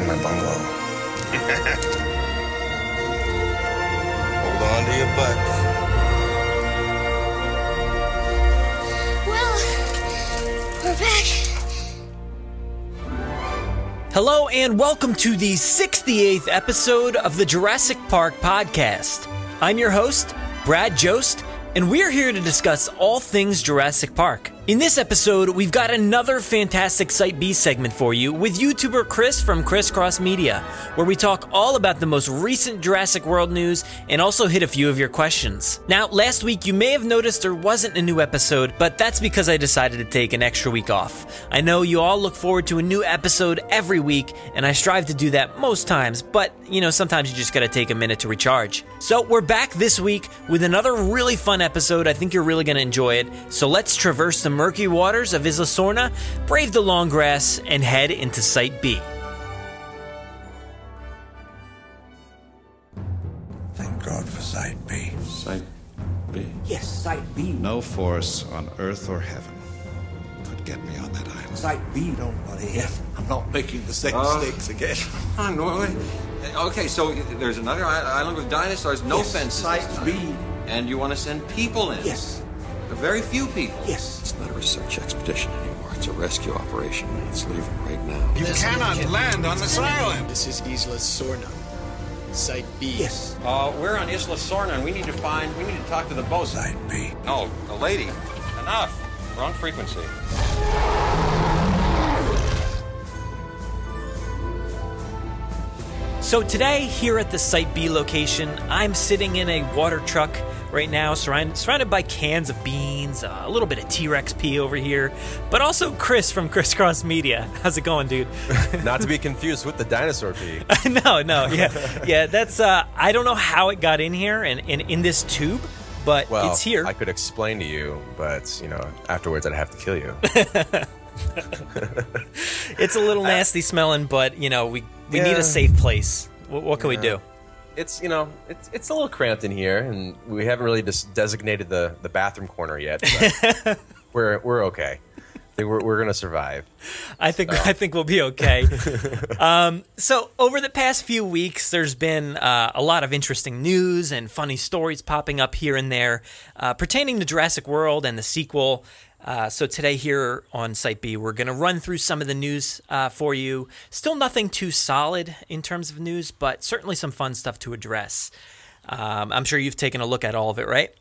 in my bungalow? Hold on to your butts. Well, we're back. Hello, and welcome to the 68th episode of the Jurassic Park podcast. I'm your host, Brad Jost, and we're here to discuss all things Jurassic Park. In this episode, we've got another fantastic Site B segment for you with YouTuber Chris from ChrisCross Media, where we talk all about the most recent Jurassic World news and also hit a few of your questions. Now, last week you may have noticed there wasn't a new episode, but that's because I decided to take an extra week off. I know you all look forward to a new episode every week, and I strive to do that most times, but you know, sometimes you just gotta take a minute to recharge. So, we're back this week with another really fun episode. I think you're really gonna enjoy it. So, let's traverse the murky waters of Isla Sorna, brave the long grass, and head into Site B. Thank God for Site B. Site B. Yes, Site B. No force on earth or heaven could get me on that island. Site B. Don't worry. I'm not making the same Uh, mistakes again. Come on, Norway. Okay, so there's another island with dinosaurs, no Yes, fences. Site. B. And you want to send people in? Yes. A very few people. Yes. It's not a research expedition anymore. It's a rescue operation, and it's leaving right now. You cannot land on this island. This is Isla Sorna. Site B. Yes. Uh, we're on Isla Sorna, and we need to find, we need to talk to the bosun. Site B. No, the lady. Enough. Wrong frequency. So today, here at the Site B location, I'm sitting in a water truck right now, surrounded, surrounded by cans of beans, uh, a little bit of T-Rex pee over here, but also Chris from ChrisCross Media. How's it going, dude? Not to be confused with the dinosaur pee. no, no, yeah, yeah. That's uh, I don't know how it got in here and in, in this tube, but Well, it's here. I could explain to you, but you know, afterwards I'd have to kill you. It's a little nasty smelling, but you know we we need a safe place. What, what can we do? It's you know, it's it's a little cramped in here, and we haven't really just designated the the bathroom corner yet. but we're we're okay. We're we're gonna survive. I think I think we'll be okay. um, so over the past few weeks, there's been uh, a lot of interesting news and funny stories popping up here and there uh, pertaining to Jurassic World and the sequel. Uh, so today here on Site B, we're going to run through some of the news uh, for you. Still nothing too solid in terms of news, but certainly some fun stuff to address. Um, I'm sure you've taken a look at all of it, right?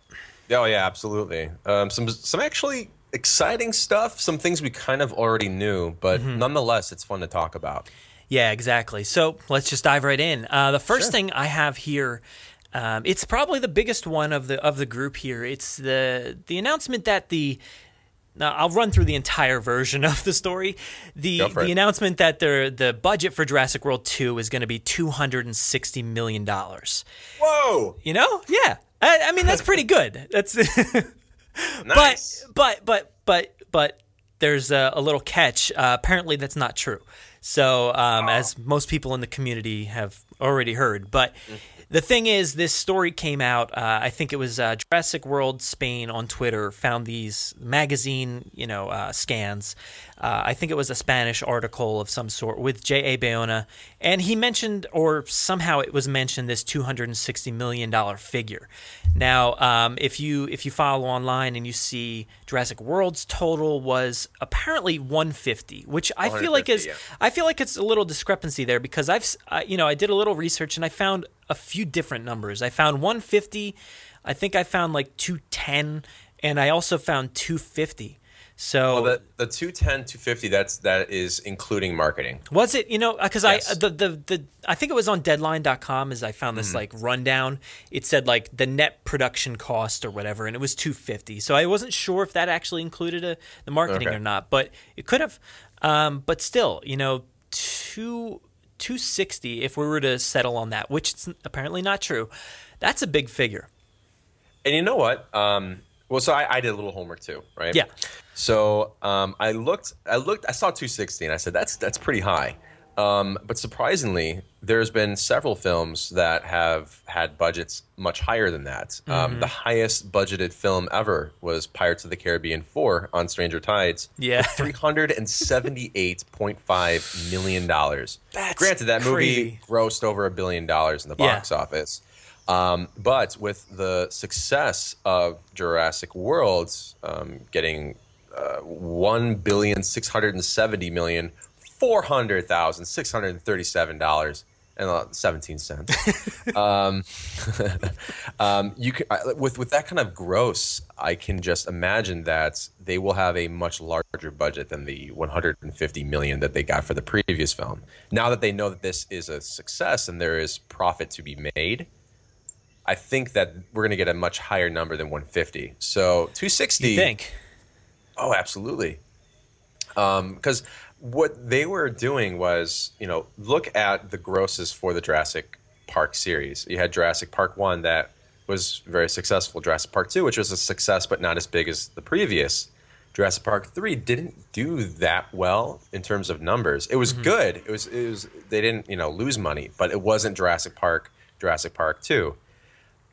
Oh yeah, absolutely. Um, some some actually exciting stuff. Some things we kind of already knew, but Mm-hmm. nonetheless, it's fun to talk about. Yeah, exactly. So let's just dive right in. Uh, the first Sure. thing I have here, um, it's probably the biggest one of the of the group here. It's the the announcement that the now I'll run through the entire version of the story. The the it. announcement that the the budget for Jurassic World Two is going to be two hundred and sixty million dollars. Whoa! You know, yeah. I, I mean that's pretty good. That's Nice. but but but but but there's a, a little catch. Uh, apparently, that's not true. So, um, as most people in the community have already heard, but the thing is, this story came out. Uh, I think it was uh, Jurassic World Spain on Twitter found these magazine, you know, uh, scans. Uh, I think it was a Spanish article of some sort with J. A. Bayona, and he mentioned, or somehow it was mentioned, this two hundred and sixty million dollar figure. Now, um, if you if you follow online and you see Jurassic World's total was apparently 150, which I feel like is yeah. I feel like it's a little discrepancy there because I've I, you know I did a little research and I found a few different numbers. I found 150, I think I found like 210, and I also found 250. So Well, the the 210, 250, that's that is including marketing. was it, you know, because Yes. I the, the the I think it was on deadline.com as I found this like rundown. It said like the net production cost or whatever and it was 250. So I wasn't sure if that actually included a, the marketing Okay. or not, but it could have. Um, but still, you know, two 260 if we were to settle on that, which is apparently not true. That's a big figure. And you know what? Um, well, so I, I did a little homework too, right? Yeah. So um, I looked, I looked, I saw 260, and I said that's that's pretty high. Um, but surprisingly, there's been several films that have had budgets much higher than that. Um, Mhm. the highest budgeted film ever was Pirates of the Caribbean 4 on Stranger Tides. Yeah. Three hundred and seventy-eight point five million dollars. That's Granted, that movie grossed over a billion dollars in the Yeah. box office. Um, but with the success of Jurassic World um, getting uh, one billion six hundred and seventy million four hundred thousand six hundred and thirty-seven dollars and uh, seventeen um, um, you can I- with with that kind of gross, I can just imagine that they will have a much larger budget than the 150 million that they got for the previous film. Now that they know that this is a success and there is profit to be made, I think that we're going to get a much higher number than 150. So 260. You think? Oh, absolutely. Because what they were doing was, you know, look at the grosses for the Jurassic Park series. You had Jurassic Park 1 that was very successful, Jurassic Park 2, which was a success but not as big as the previous. Jurassic Park 3 didn't do that well in terms of numbers. It was good. It was it was they didn't, you know, lose money, but it wasn't Jurassic Park, Jurassic Park 2.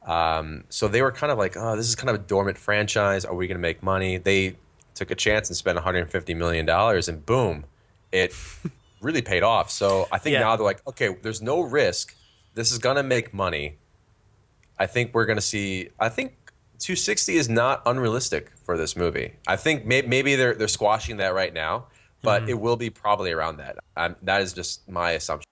Um, so they were kind of like, oh, this is kind of a dormant franchise. Are we going to make money? They took a chance and spent 150 million dollars, and boom, it really paid off. So I think Yeah. now they're like, okay, there's no risk. This is going to make money. I think we're going to see. I think 260 is not unrealistic for this movie. I think may, maybe they're they're squashing that right now, but Mhm. it will be probably around that. i that is just my assumption.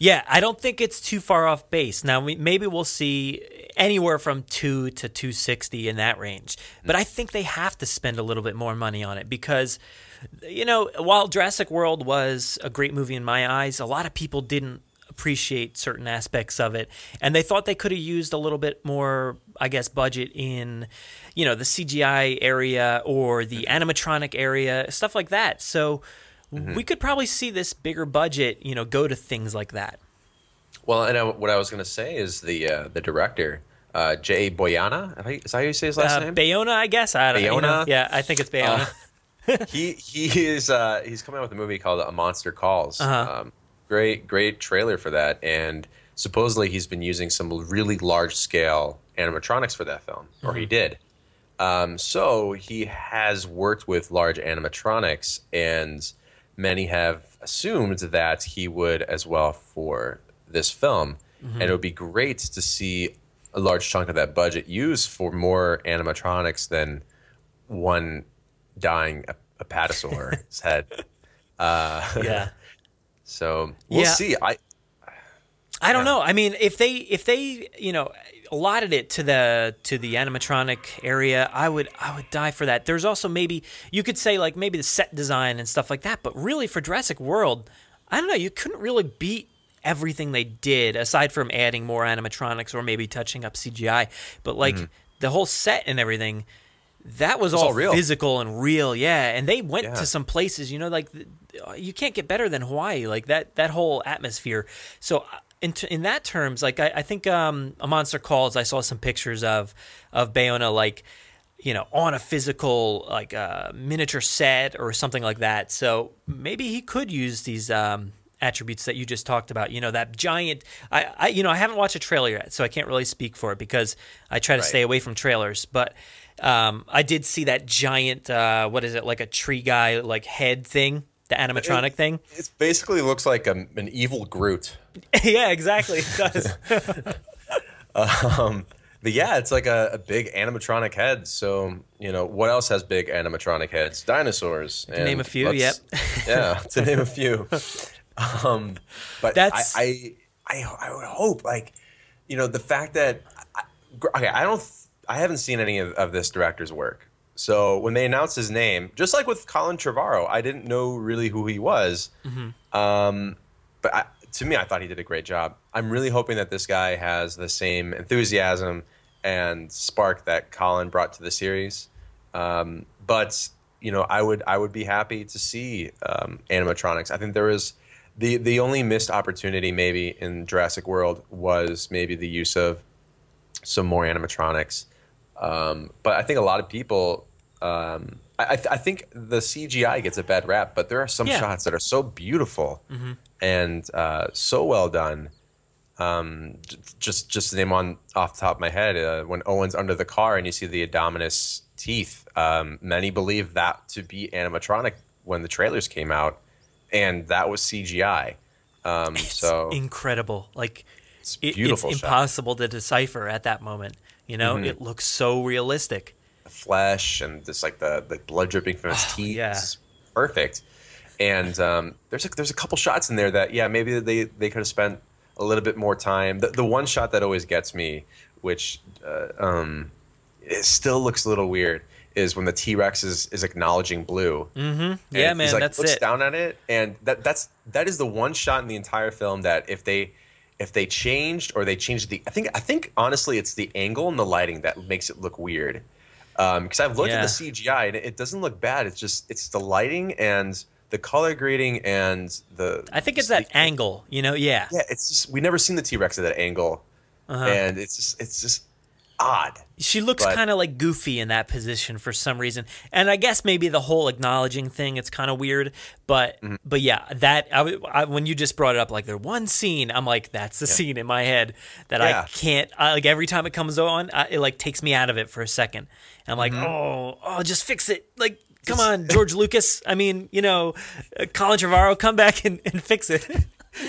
Yeah, I don't think it's too far off base. Now, we, maybe we'll see anywhere from 2 to 260 in that range. But I think they have to spend a little bit more money on it because, you know, while Jurassic World was a great movie in my eyes, a lot of people didn't appreciate certain aspects of it. And they thought they could have used a little bit more, I guess, budget in, you know, the CGI area or the animatronic area, stuff like that. So. We could probably see this bigger budget, you know, go to things like that. Well, and I, what I was going to say is the uh, the director, uh, Jay Boyana. Is that how you say his last Uh, name? Bayona, I guess. I don't know. you know. Bayona? Yeah, I think it's Bayona. he he is uh, he's coming out with a movie called A Monster Calls. Uh-huh. Um, great great trailer for that, and supposedly he's been using some really large scale animatronics for that film, or he Mhm. did. Um, so he has worked with large animatronics, and many have assumed that he would as well for this film. Mhm. And it would be great to see a large chunk of that budget used for more animatronics than one dying ap- apatosaur's head. Uh, Yeah. So we'll Yeah. see. I I don't know. I mean, if they if they you know allotted it to the to the animatronic area, I would I would die for that. There's also maybe you could say like maybe the set design and stuff like that, but really for Jurassic World, I don't know. You couldn't really beat everything they did aside from adding more animatronics or maybe touching up CGI. But like Mhm. the whole set and everything. That was It's all, all real. physical and real, yeah. And they went Yeah. to some places, you know, like you can't get better than Hawaii, like that that whole atmosphere. So in t- in that terms, like I, I think um, a monster calls. I saw some pictures of of Bayona, like you know, on a physical like uh, miniature set or something like that. So maybe he could use these. Um, attributes that you just talked about you know that giant I, I you know i haven't watched a trailer yet so i can't really speak for it because i try to Right. stay away from trailers but um, i did see that giant uh, what is it like a tree guy like head thing the animatronic thing it basically looks like a, an evil Groot. yeah exactly it does Um, but yeah, it's like a, a big animatronic head. So you know what else has big animatronic heads? Dinosaurs. To name a few, let's- yeah, to name a few. Um, but That's- I, I, I, I would hope like you know the fact that I, okay, I don't, I haven't seen any of, of this director's work. So when they announced his name, just like with Colin Trevorrow, I didn't know really who he was. Mhm. Um, but I, to me, I thought he did a great job. I'm really hoping that this guy has the same enthusiasm and spark that Colin brought to the series. Um, but you know, I would I would be happy to see um, animatronics. I think there is the the only missed opportunity maybe in Jurassic World was maybe the use of some more animatronics. Um, but I think a lot of people, um, I, I think the CGI gets a bad rap, but there are some Yeah. shots that are so beautiful Mhm. and uh, so well done. Um, j- just just to name one off the top of my head, uh, when Owen's under the car and you see the Indominus teeth, um, many believe that to be animatronic when the trailers came out, and that was CGI. Um, so incredible. Like it- beautiful it's impossible to decipher at that moment. You know, Mhm. it looks so realistic. The flesh and just like the, the blood dripping from his teeth. yeah. Perfect. And um, there's a, there's a couple shots in there that yeah maybe they they could have spent a little bit more time. The, the one shot that always gets me, which uh, um, it still looks a little weird, is when the T Rex is is acknowledging Blue. Mm-hmm. Yeah, he's man, like, that's looks it. down at it, and that that's that is the one shot in the entire film that if they if they changed or they changed the I think I think honestly it's the angle and the lighting that makes it look weird. Because I've looked Yeah. at the CGI and it, it doesn't look bad. It's just it's the lighting and the color grading and the I think it's that angle. You know, yeah. yeah. It's just we never seen the T Rex at that angle, Uh-huh. and it's just it's just odd. She looks But- kind of like goofy in that position for some reason, and I guess maybe the whole acknowledging thing it's kind of weird. But Mm-hmm. but yeah, that I, I- when you just brought it up, like the one scene, I'm like, that's the scene in my head that Yeah. I can't. I, like every time it comes on, I, it like takes me out of it for a second. I'm like, Mm-hmm. oh oh, just fix it. Like, come on, George Lucas. I mean, you know, uh, Colin Trevorrow, come back and, and fix it.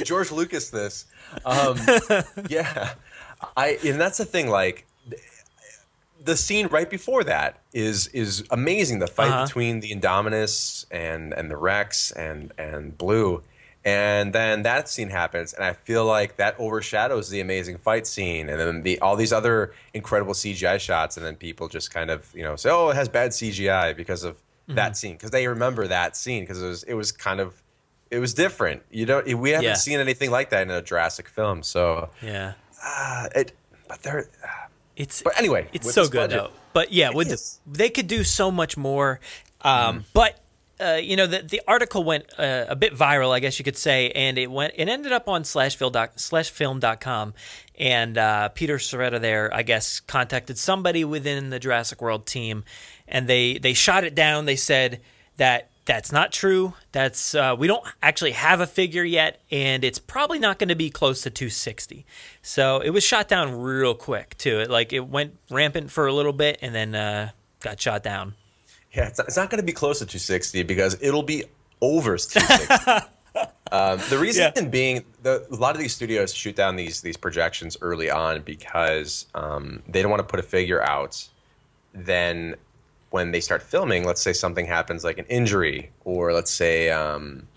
George Lucas this. Um, yeah, I and that's the thing. Like the scene right before that is is amazing. The fight Uh-huh. between the Indominus and and the Rex and and Blue, and then that scene happens, and I feel like that overshadows the amazing fight scene, and then the all these other incredible CGI shots, and then people just kind of you know say, oh, it has bad CGI because of that scene because they remember that scene because it was it was kind of it was different. You don't we haven't Yeah. seen anything like that in a Jurassic film, so yeah, uh, it. But there, it's but anyway, It's so good budget- though. But yeah, with the, they could do so much more. Um, But uh, you know, the the article went uh, a bit viral, I guess you could say, and it went it ended up on slashfilm dot slashfilm.com. And uh, Peter Sciretta there, I guess, contacted somebody within the Jurassic World team, and they they shot it down. They said that that's not true. That's uh, we don't actually have a figure yet, and it's probably not going to be close to 260. So it was shot down real quick too. It like it went rampant for a little bit, and then uh, got shot down. Yeah, it's not, it's not going to be close to 260 because it'll be over 260. um, the reason being, the, a lot of these studios shoot down these these projections early on because um, they don't want to put a figure out. Then, when they start filming, let's say something happens like an injury, or let's say um,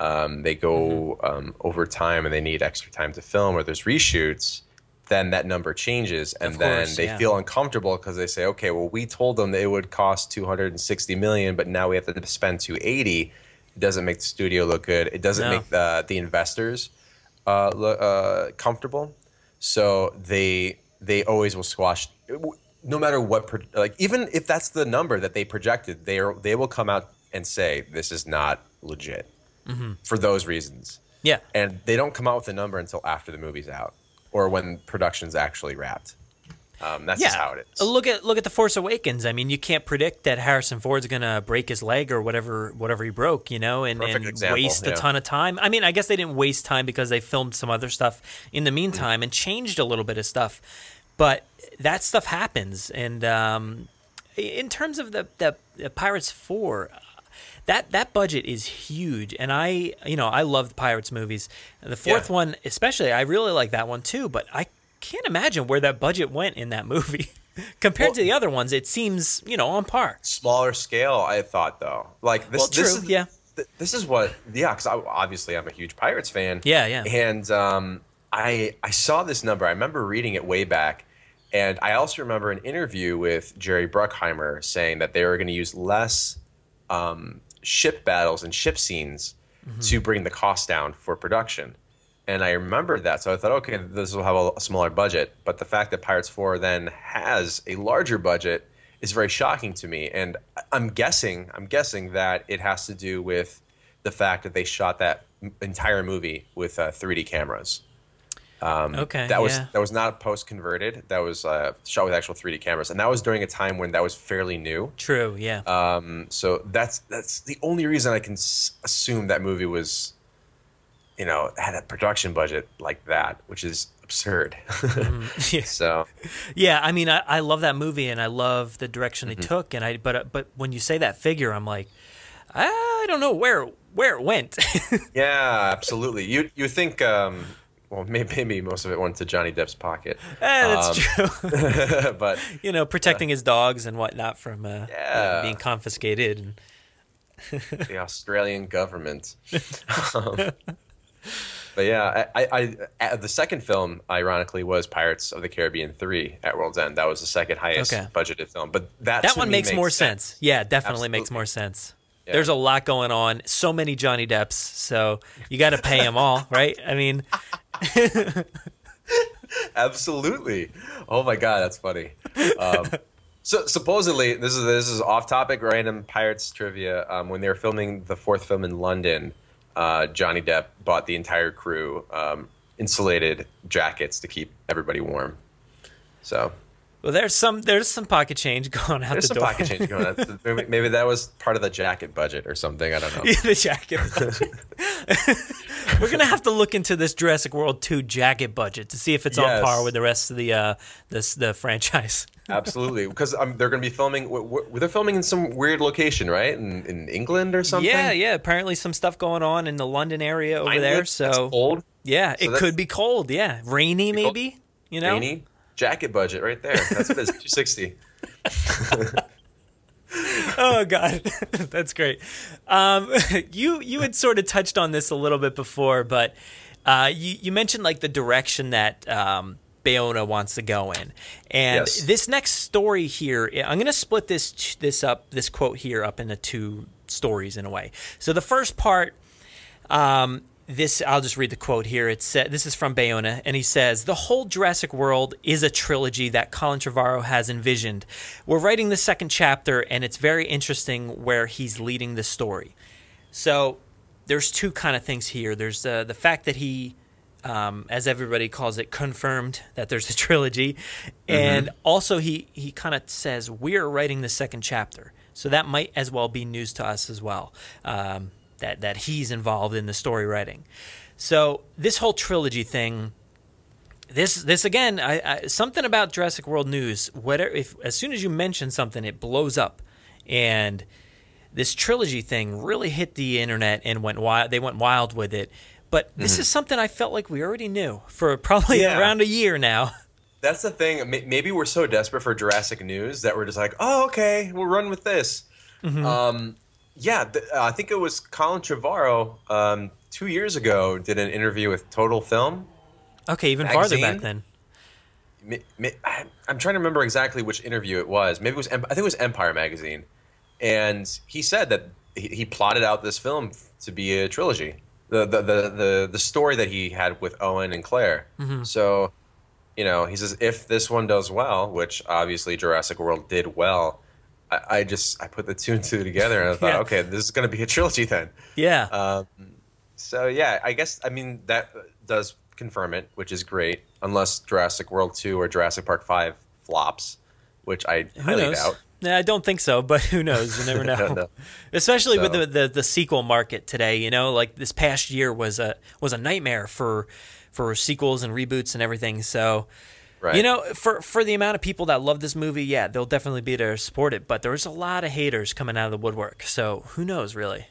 um, they go um, over time and they need extra time to film, or there's reshoots. Then that number changes, and Of then they yeah. feel uncomfortable because they say, "Okay, well, we told them that it would cost 260 million, but now we have to spend 280." It doesn't make the studio look good. It doesn't No. make the the investors uh, look, uh, comfortable. So they they always will squash. No matter what, like even if that's the number that they projected, they are they will come out and say this is not legit Mhm. for those reasons. Yeah. and they don't come out with a number until after the movie's out or when production's actually wrapped. Um, that's just how it is. Look at look at the Force Awakens. I mean, you can't predict that Harrison Ford's gonna break his leg or whatever whatever he broke, you know, and, and waste a ton of time. I mean, I guess they didn't waste time because they filmed some other stuff in the meantime and changed a little bit of stuff, but that stuff happens. And um, in terms of the, the, the Pirates Four, that that budget is huge and i you know i love pirates movies the fourth Yeah. one especially i really like that one too but i can't imagine where that budget went in that movie compared to the other ones it seems you know on par Smaller scale, I thought though. Like this, Well, this is yeah. th- this is what yeah. Because obviously I'm a huge Pirates fan. Yeah, yeah. And um, I I saw this number. I remember reading it way back, and I also remember an interview with Jerry Bruckheimer saying that they were going to use less um, ship battles and ship scenes to bring the cost down for production. And I remembered that, so I thought, okay, this will have a, a smaller budget. But the fact that Pirates Four then has a larger budget is very shocking to me. And I'm guessing, I'm guessing that it has to do with the fact that they shot that entire movie with uh, 3D cameras. Um, Okay, that was yeah. that was not post converted. That was uh, shot with actual 3D cameras, and that was during a time when that was fairly new. True. Yeah. Um, so that's that's the only reason I can s- assume that movie was, you know, had a production budget like that, which is absurd. Mm-hmm. yeah. So Yeah, I mean, I, I love that movie and I love the direction Mm-hmm. they took. And I, but uh, but when you say that figure, I'm like, I don't know where where it went. yeah, absolutely. You you think um, well maybe, maybe most of it went to Johnny Depp's pocket. Eh, that's Um, true. but you know, protecting his dogs and whatnot from uh, Yeah. being confiscated. And, the Australian government. um, but yeah, I, I, I the second film, ironically, was Pirates of the Caribbean three at World's End. That was the second highest Okay. budgeted film. But that that one me makes more sense. Yeah, definitely makes more sense. Yeah. There's a lot going on. So many Johnny Depps. So you got to pay them all, right? I mean, Absolutely. Oh my god, that's funny. Um, so supposedly, this is this is off topic, random pirates trivia. Um, when they were filming the fourth film in London, uh, Johnny Depp bought the entire crew um, insulated jackets to keep everybody warm. So well, there's some there's some pocket change going out there's the some door. pocket change going on. Maybe, maybe that was part of the jacket budget or something. I don't know. Yeah, the jacket budget. We're gonna have to look into this Jurassic World 2 jacket budget to see if it's on par with the rest of the uh, this the franchise. Absolutely, because um, they're going to be filming. W- w- they're filming in some weird location, right? In, in England or something. Yeah, yeah. Apparently, some stuff going on in the London area over I there. So it's cold. yeah, So it could be cold. Yeah, rainy cold. maybe. You know, Rainy jacket budget right there. That's what it is. Two sixty. oh god that's great um, you you had sort of touched on this a little bit before but uh, you, you mentioned like the direction that um, Bayona wants to go in and Yes. this next story here i'm going to split this this up this quote here up into two stories in a way so the first part um, this I'll just read the quote here. It's uh, this is from Bayona, and he says the whole Jurassic World is a trilogy that Colin Trevorrow has envisioned. We're writing the second chapter, and it's very interesting where he's leading the story. So there's two kind of things here. There's uh, the fact that he, um, as everybody calls it, confirmed that there's a trilogy, and also he he kind of says we're writing the second chapter. So that might as well be news to us as well. Um, that that he's involved in the story writing. So this whole trilogy thing. This this again, I, I, something about Jurassic World news. Whatever, if as soon as you mention something, it blows up, and this trilogy thing really hit the internet and went wild. They went wild with it. But this is something I felt like we already knew for probably Yeah. around a year now. That's the thing. Maybe we're so desperate for Jurassic news that we're just like, oh, okay, we'll run with this. Um, yeah, uh, I think it was Colin Trevorrow um, two years ago did an interview with Total Film. Okay, even farther back then. Mi- mi- I- I'm trying to remember exactly which interview it was. Maybe it was. I think it was Empire magazine, and he said that he, he plotted out this film to be a trilogy. The the, the the the story that he had with Owen and Claire. So, you know, he says if this one does well, which obviously Jurassic World did well. I, I just I put the two and two together and I thought, Yeah. okay, this is going to be a trilogy then. Yeah. Um, so yeah, I guess I mean that does confirm it, which is great. Unless Jurassic World two or Jurassic Park five flops, which I Who highly knows? doubt. Nah, I don't think so, but who knows? You never know. know. Especially with the, the the sequel market today. You know, like this past year was a was a nightmare for for sequels and reboots and everything. So. Right. You know, for for the amount of people that love this movie, yeah, they'll definitely be there to support it. But there's a lot of haters coming out of the woodwork, so who knows, really?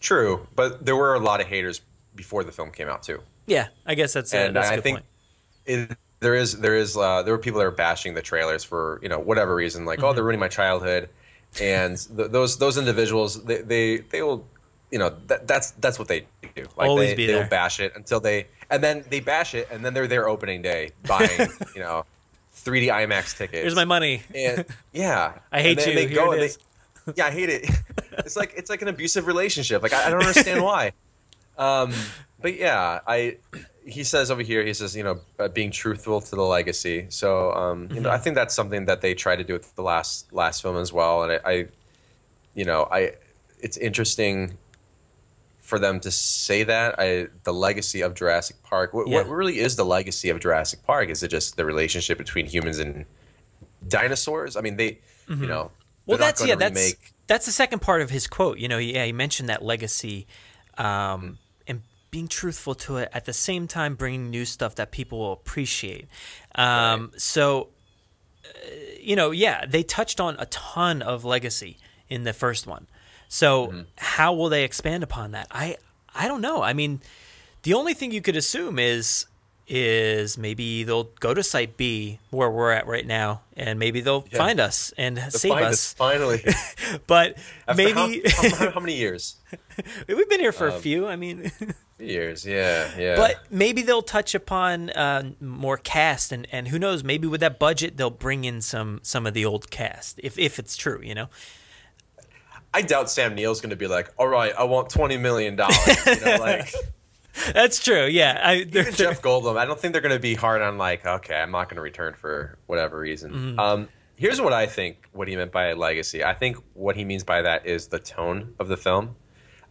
True, but there were a lot of haters before the film came out too, Yeah, I guess that's, a, and that's a I good think it, there is there is uh, there were people that were bashing the trailers for you know whatever reason, like oh Mm-hmm. they're ruining my childhood, and th- those those individuals they, they they will you know that that's that's what they do. Like Always they, be they there. bash it until they and then they bash it and then they're there opening day buying you know 3D IMAX tickets. Here's my money. and yeah, I hate and you. They Here go it and is. They, yeah, I hate it. it's like it's like an abusive relationship. Like I, I don't understand why. Um, but yeah, I he says over here he says you know uh, being truthful to the legacy. So um, you know Mm-hmm. I think that's something that they try to do with the last last film as well. And I, I you know I it's interesting for them to say that. I the legacy of Jurassic Park. What, Yeah. what really is the legacy of Jurassic Park? Is it just the relationship between humans and dinosaurs? I mean, they, you know, Mm-hmm. Well, that's yeah, that's remake- that's the second part of his quote. You know, yeah, he mentioned that legacy, um, Mm-hmm. and being truthful to it at the same time, bringing new stuff that people will appreciate. Um, So, uh, you know, yeah, they touched on a ton of legacy in the first one. So, Mm-hmm. how will they expand upon that? I I don't know. I mean, the only thing you could assume is is maybe they'll go to site B where we're at right now, and maybe they'll Yeah. find us and to save find us. finally. But After maybe how, how, how many years? we've been here for a Um, few. I mean, Years, yeah, yeah. but maybe they'll touch upon uh, more cast, and, and who knows? Maybe with that budget, they'll bring in some some of the old cast, if if it's true, you know. I doubt Sam Neill's going to be like, "All right, I want twenty million dollars." You know, like That's true. Yeah, I, even Jeff Goldblum. I don't think they're going to be hard on like, okay, I'm not going to return for whatever reason. Mhm. Um, here's what I think. What he meant by legacy. I think what he means by that is the tone of the film.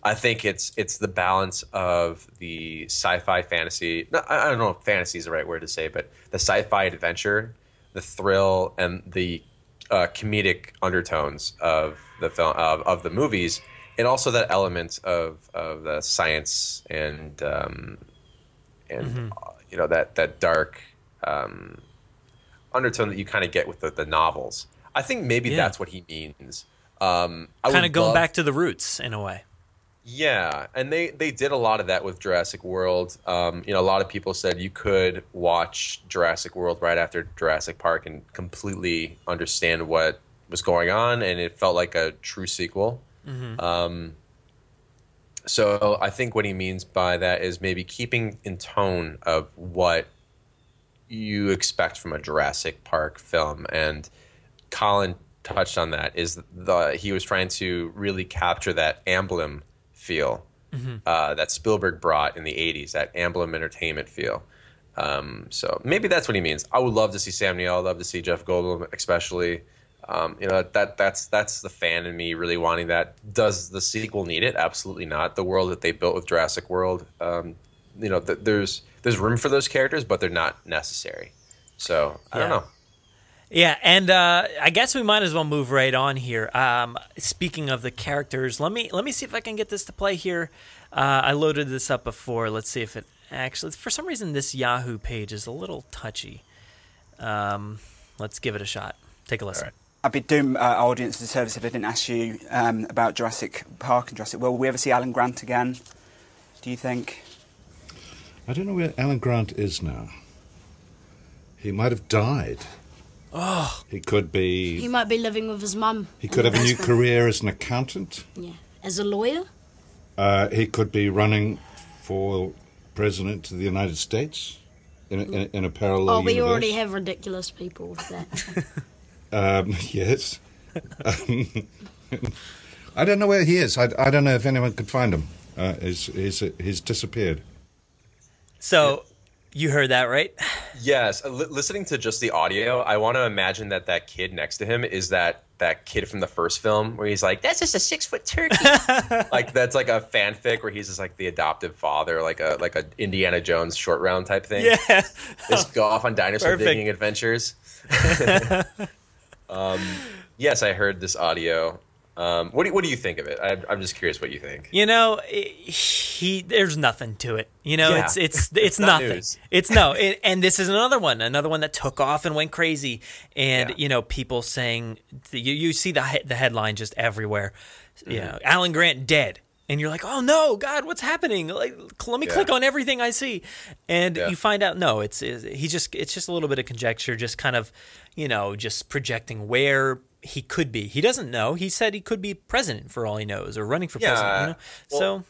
I think it's it's the balance of the sci-fi fantasy. I I don't know if fantasy is the right word to say, but the sci-fi adventure, the thrill, and the uh, comedic undertones of the film of, of the movies, and also that element of of the science and um, and uh, you know that that dark um, undertone that you kind of get with the, the novels. I think maybe Yeah. that's what he means. Um, kind of going love- back to the roots in a way. Yeah, and they they did a lot of that with Jurassic World. Um, you know, a lot of people said you could watch Jurassic World right after Jurassic Park and completely understand what was going on, and it felt like a true sequel. Mhm. Um, so I think what he means by that is maybe keeping in tone of what you expect from a Jurassic Park film, and Colin touched on that. Is the he was trying to really capture that Amblin feel Mhm. uh, that Spielberg brought in the '80s, that Amblin entertainment feel. Um, so maybe that's what he means. I would love to see Sam Neill. I'd love to see Jeff Goldblum, especially. Um, you know that that's that's the fan in me really wanting that. Does the sequel need it? Absolutely not. The world that they built with Jurassic World, um, you know, th- there's there's room for those characters, but they're not necessary. So I don't know. Yeah, and uh, I guess we might as well move right on here. Um, speaking of the characters, let me let me see if I can get this to play here. Uh, I loaded this up before. Let's see if it actually. For some reason, this Yahoo page is a little touchy. Um, let's give it a shot. Take a listen. I'd be doing uh, our audience a service if I didn't ask you um, about Jurassic Park and Jurassic World. Will we ever see Alan Grant again? Do you think? I don't know where Alan Grant is now. He might have died. Oh, He could be. He might be living with his mum. He could have a new career as an accountant. Yeah. As a lawyer? Uh, he could be running for president of the United States in a, in a, in a parallel oh, we universe. already have ridiculous people with that. Um, yes. Um, I don't know where he is. I, I don't know if anyone could find him. Uh, he's, he's, he's disappeared. So you heard that right? Yes, uh, listening to just the audio, I want to imagine that that kid next to him is that that kid from the first film where he's like, "That's just a six foot turkey." like that's like a fanfic where he's just like the adoptive father, like a like a Indiana Jones short round type thing. Yeah. just go off on dinosaur Perfect. digging adventures. um, yes, I heard this audio. Um, what do you, what do you think of it? I, I'm just curious what you think. You know, he there's nothing to it. You know, Yeah. it's it's it's, It's nothing. news. It's no, it, and this is another one, another one that took off and went crazy. And you know, people saying you you see the the headline just everywhere. You Mm-hmm. know, Alan Grant dead, and you're like, oh no, God, what's happening? Like, let me Yeah. click on everything I see, and Yeah. you find out no, it's, it's he just it's just a little bit of conjecture, just kind of, you know, just projecting where. He could be. He doesn't know. He said he could be president for all he knows, or running for Yeah, president. You know? well, so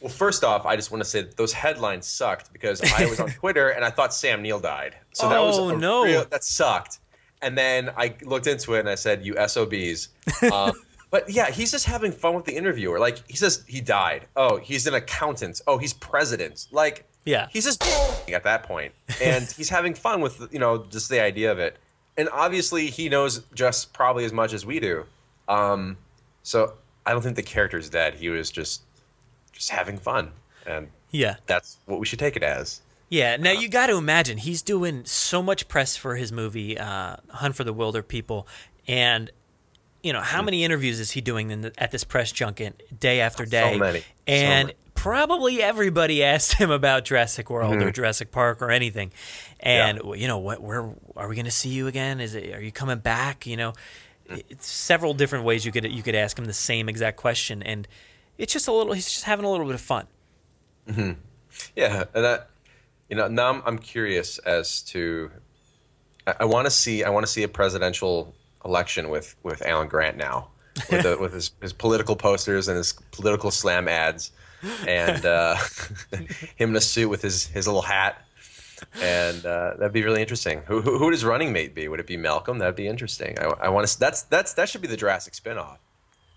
Well, first off, I just want to say that those headlines sucked because I was on Twitter and I thought Sam Neill died. So that was Oh, no. real- that sucked. And then I looked into it and I said, "You SOBs." Um, but yeah, he's just having fun with the interviewer. Like he says, he died. Oh, he's an accountant. Oh, he's president. Like Yeah. he's just at that point, and he's having fun with you know just the idea of it. And obviously, he knows just probably as much as we do. Um, so I don't think the character's dead. He was just just having fun, and Yeah. that's what we should take it as. Yeah, now you got to imagine he's doing so much press for his movie uh, Hunt for the Wilderpeople, and you know how many interviews is he doing in the, at this press junket day after day? So many. So and many. Probably everybody asked him about Jurassic World or Mhm. Jurassic Park or anything. And well, you know, what? Where are we going to see you again? Is it? Are you coming back? You know, it's several different ways you could you could ask him the same exact question, and it's just a little. He's just having a little bit of fun. hmm Yeah, and that you know now I'm, I'm curious as to I, I want to see I want to see a presidential election with with Alan Grant now with the, with his, his political posters and his political slam ads and uh, him in a suit with his his little hat. And uh, that'd be really interesting. Who, who who would his running mate be? Would it be Malcolm? That'd be interesting. I, I want to. That's that's that should be the Jurassic spinoff.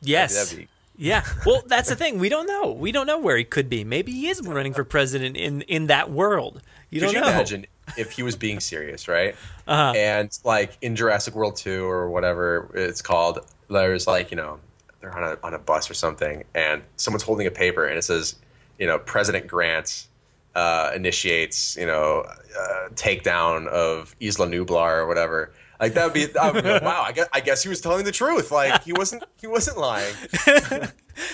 Yes. That'd be- Yeah. Well, that's the thing. We don't know. We don't know where he could be. Maybe he is running for president in in that world. You Could don't you know. imagine if he was being serious, right? Uh-huh. And like in Jurassic World Two or whatever it's called, there's like you know they're on a on a bus or something, and someone's holding a paper and it says, you know, President Grant uh, initiates you know uh, takedown of Isla Nublar or whatever. Like that would be, like, wow. I guess I guess he was telling the truth. Like he wasn't he wasn't lying.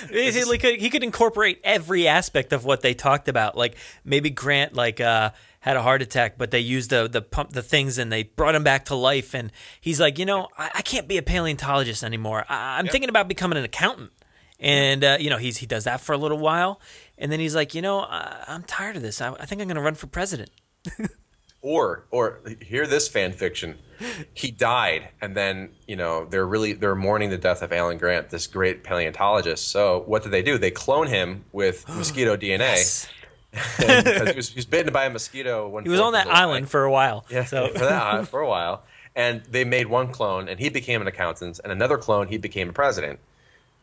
He, he could, he could incorporate every aspect of what they talked about. Like maybe Grant like uh, had a heart attack, but they used the the pump the things and they brought him back to life. And he's like, you know, I, I can't be a paleontologist anymore. I, I'm thinking about becoming an accountant. And uh, you know, he's he does that for a little while, and then he's like, you know, I, I'm tired of this. I, I think I'm going to run for president. Or or hear this fan fiction. He died, and then you know they're really they're mourning the death of Alan Grant, this great paleontologist. So what did they do? They clone him with mosquito DNA. And- he, was, he was bitten by a mosquito. When He was on that island for a while. Yeah, So for that uh, for a while, and they made one clone, and he became an accountant, and another clone, he became a president.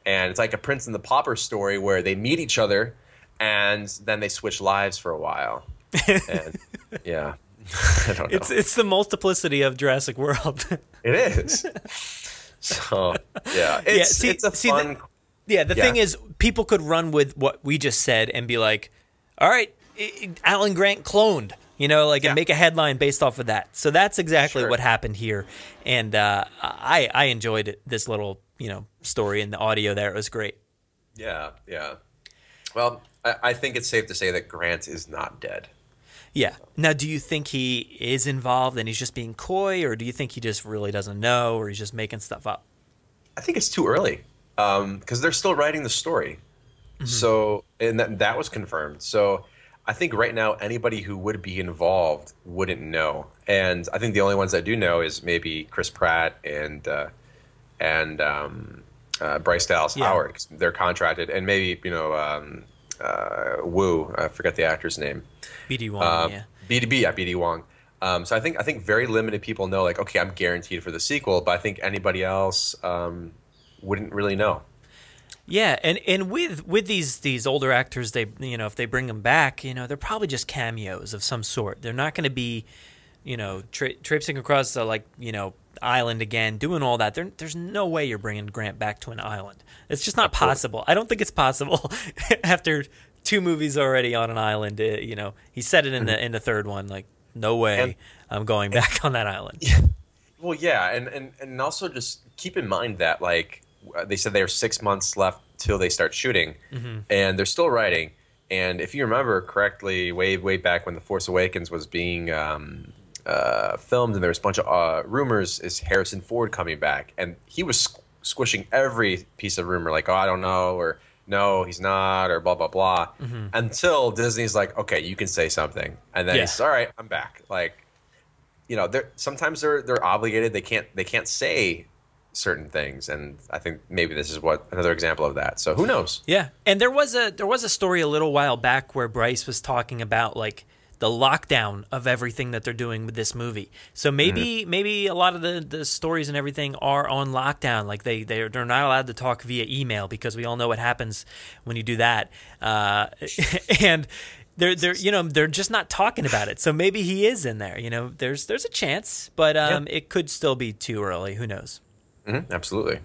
And it's like a Prince and the Pauper story where they meet each other, and then they switch lives for a while. And yeah, I don't know. it's it's the multiplicity of Jurassic World. It is. So yeah, it's, see- it's a see, the- fun. Yeah, the Yeah. thing is, people could run with what we just said and be like, "All right, Alan Grant cloned," you know, like and make a headline based off of that. So that's exactly what happened here, and uh, I I enjoyed it, this little you know story and the audio there. It was great. yeah, yeah. Well, I, I think it's safe to say that Grant is not dead. Yeah. Now, do you think he is involved and he's just being coy, or do you think he just really doesn't know, or he's just making stuff up? I think it's too early because they're still writing the story. So, and that, that was confirmed. So, I think right now anybody who would be involved wouldn't know, and I think the only ones that do know is maybe Chris Pratt and uh, and um, uh, Bryce Dallas Yeah. Howard 'cause they're contracted, and maybe you know um, uh, Wu, I forget the actor's name. BD Wong, Um, yeah. BDB, yeah, BD Wong. Um, so I think I think very limited people know like okay I'm guaranteed for the sequel, but I think anybody else um, wouldn't really know. Yeah, and, and with with these these older actors, they you know if they bring them back, you know they're probably just cameos of some sort. They're not going to be, you know, tra- traipsing across the like you know island again, doing all that. There, there's no way you're bringing Grant back to an island. It's just not possible. I don't think it's possible after two movies already on an island. Uh, you know, he said it in the in the third one, like no way And- I'm going back on that island. Well, yeah, and, and and also just keep in mind that like they said they are six months left till they start shooting, Mhm. and they're still writing. And if you remember correctly, way way back when the Force Awakens was being um, uh, filmed, and there was a bunch of uh, rumors, is Harrison Ford coming back, and he was squ- squishing every piece of rumor, like oh I don't know, or no he's not, or blah blah blah, Mhm. until Disney's like okay you can say something, and then Yeah. he's all right I'm back, like you know they're sometimes they're they're obligated they can't they can't say certain things and i think maybe this is what another example of that so who knows Yeah, and there was a there was a story a little while back where Bryce was talking about like the lockdown of everything that they're doing with this movie. So maybe maybe a lot of the, the stories and everything are on lockdown. Like they they're, they're not allowed to talk via email because we all know what happens when you do that. Uh, and they're they're you know they're just not talking about it. So maybe he is in there. You know, there's there's a chance, but um, it could still be too early. Who knows? Hmm absolutely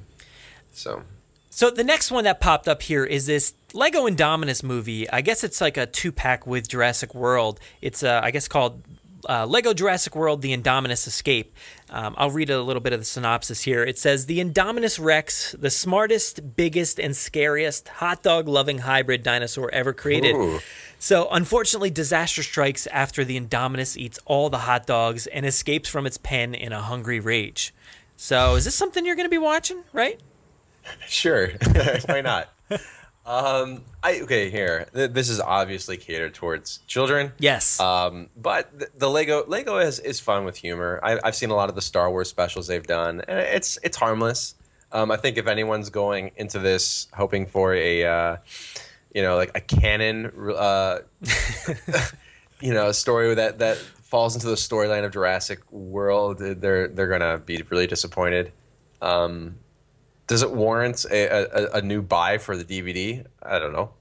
so So the next one that popped up here is this Lego Indominus movie. I guess it's like a two pack with Jurassic World. It's uh, I guess called uh, Lego Jurassic World: The Indominus Escape. Um, I'll read a little bit of the synopsis here. It says the Indominus Rex, the smartest, biggest, and scariest hot dog loving hybrid dinosaur ever created. Ooh. So, unfortunately, disaster strikes after the Indominus eats all the hot dogs and escapes from its pen in a hungry rage. So, is this something you're going to be watching, right? Sure, why not? Um, I okay here. Th- This is obviously catered towards children. Yes. Um, but the, the Lego Lego is, is fun with humor. I, I've seen a lot of the Star Wars specials they've done, and it's it's harmless. Um, I think if anyone's going into this hoping for a uh, you know like a canon uh, you know a story with that that falls into the storyline of Jurassic World, they're they're gonna be really disappointed. Um, does it warrant a, a, a new buy for the DVD? I don't know.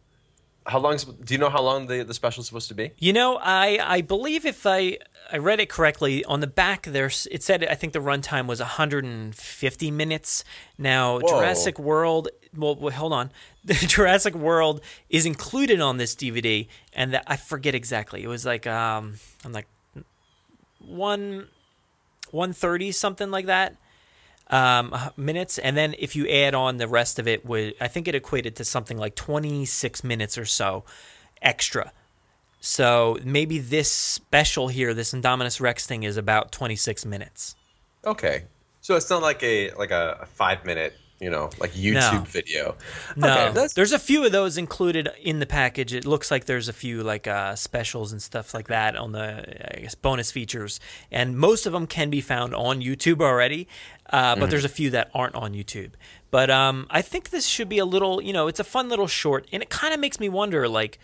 How long? Do you know how long the the special is supposed to be? You know, I I believe if I I read it correctly on the back there's it said I think the runtime was 150 minutes. Now Whoa. Jurassic World. Well, well, hold on. The Jurassic World is included on this DVD, and that I forget exactly. It was like um I'm like one 130 something like that um, minutes, and then if you add on the rest of it, would I think it equated to something like 26 minutes or so extra. So maybe this special here, this Indominus Rex thing, is about 26 minutes. Okay, so it's not like a like a, a five minute you know like YouTube No. video. No, Okay, there's a few of those included in the package. It looks like there's a few like uh, specials and stuff like that on the I guess bonus features, and most of them can be found on YouTube already. Uh, but Mhm. there's a few that aren't on YouTube. But um, I think this should be a little, you know, it's a fun little short, and it kind of makes me wonder, like,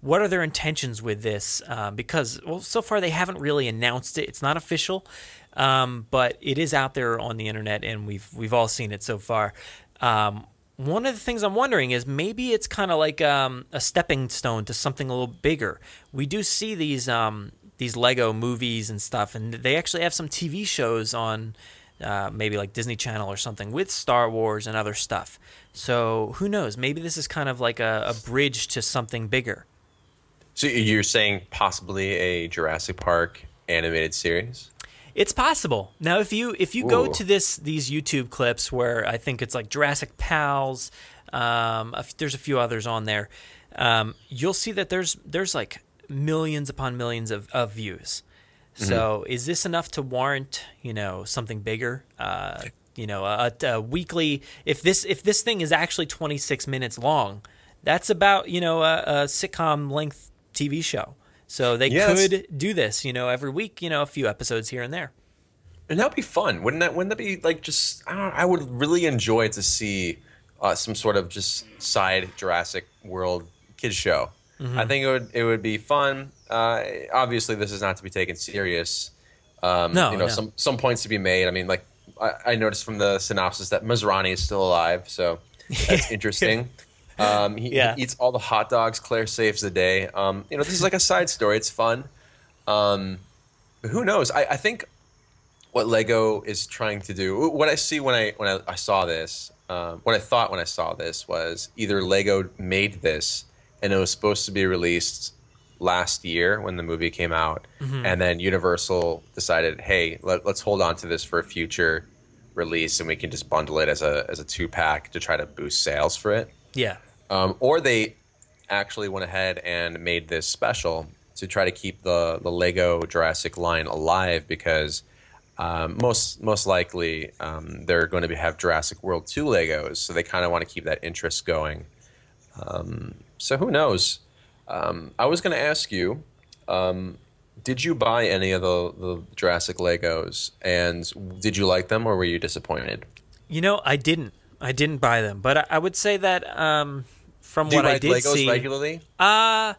what are their intentions with this? Uh, because well, so far they haven't really announced it. It's not official, um, but it is out there on the internet, and we've we've all seen it so far. Um, one of the things I'm wondering is maybe it's kind of like um, a stepping stone to something a little bigger. We do see these um, these Lego movies and stuff, and they actually have some TV shows on uh, maybe like Disney Channel or something with Star Wars and other stuff. So who knows? Maybe this is kind of like a, a bridge to something bigger. So you're saying possibly a Jurassic Park animated series? It's possible. Now, if you if you go to this these YouTube clips where I think it's like Jurassic Pals, um, there's a few others on there. Um, you'll see that there's there's like millions upon millions of, of views. So, is this enough to warrant you know something bigger? Uh, you know, a, a weekly. If this if this thing is actually 26 minutes long, that's about you know a, a sitcom length TV show. So they Yes. could do this, you know, every week, you know, a few episodes here and there. And that'd be fun, wouldn't that? Wouldn't that be like just? I, know, I would really enjoy to see uh, some sort of just side Jurassic World kids show. Mhm. I think it would it would be fun. Uh, obviously, this is not to be taken serious. Um, No, you know, no. some some points to be made. I mean, like I, I noticed from the synopsis that Masrani is still alive, so that's interesting. Um, he, Yeah. he eats all the hot dogs. Claire saves the day. Um, you know, this is like a side story. It's fun. Um, but who knows? I, I think what Lego is trying to do. What I see when I when I, I saw this, um, what I thought when I saw this was either Lego made this and it was supposed to be released last year when the movie came out, Mhm. and then Universal decided, hey, let, let's hold on to this for a future release, and we can just bundle it as a as a two pack to try to boost sales for it. Yeah. Um, or they actually went ahead and made this special to try to keep the, the Lego Jurassic line alive because um, most most likely um, they're going to be, have Jurassic World 2 Legos, so they kind of want to keep that interest going. Um, so who knows? Um, I was going to ask you, um, did you buy any of the, the Jurassic Legos, and did you like them, or were you disappointed? You know, I didn't. I didn't buy them, but I, I would say that um, from Do you what I did Legos see, regularly? Uh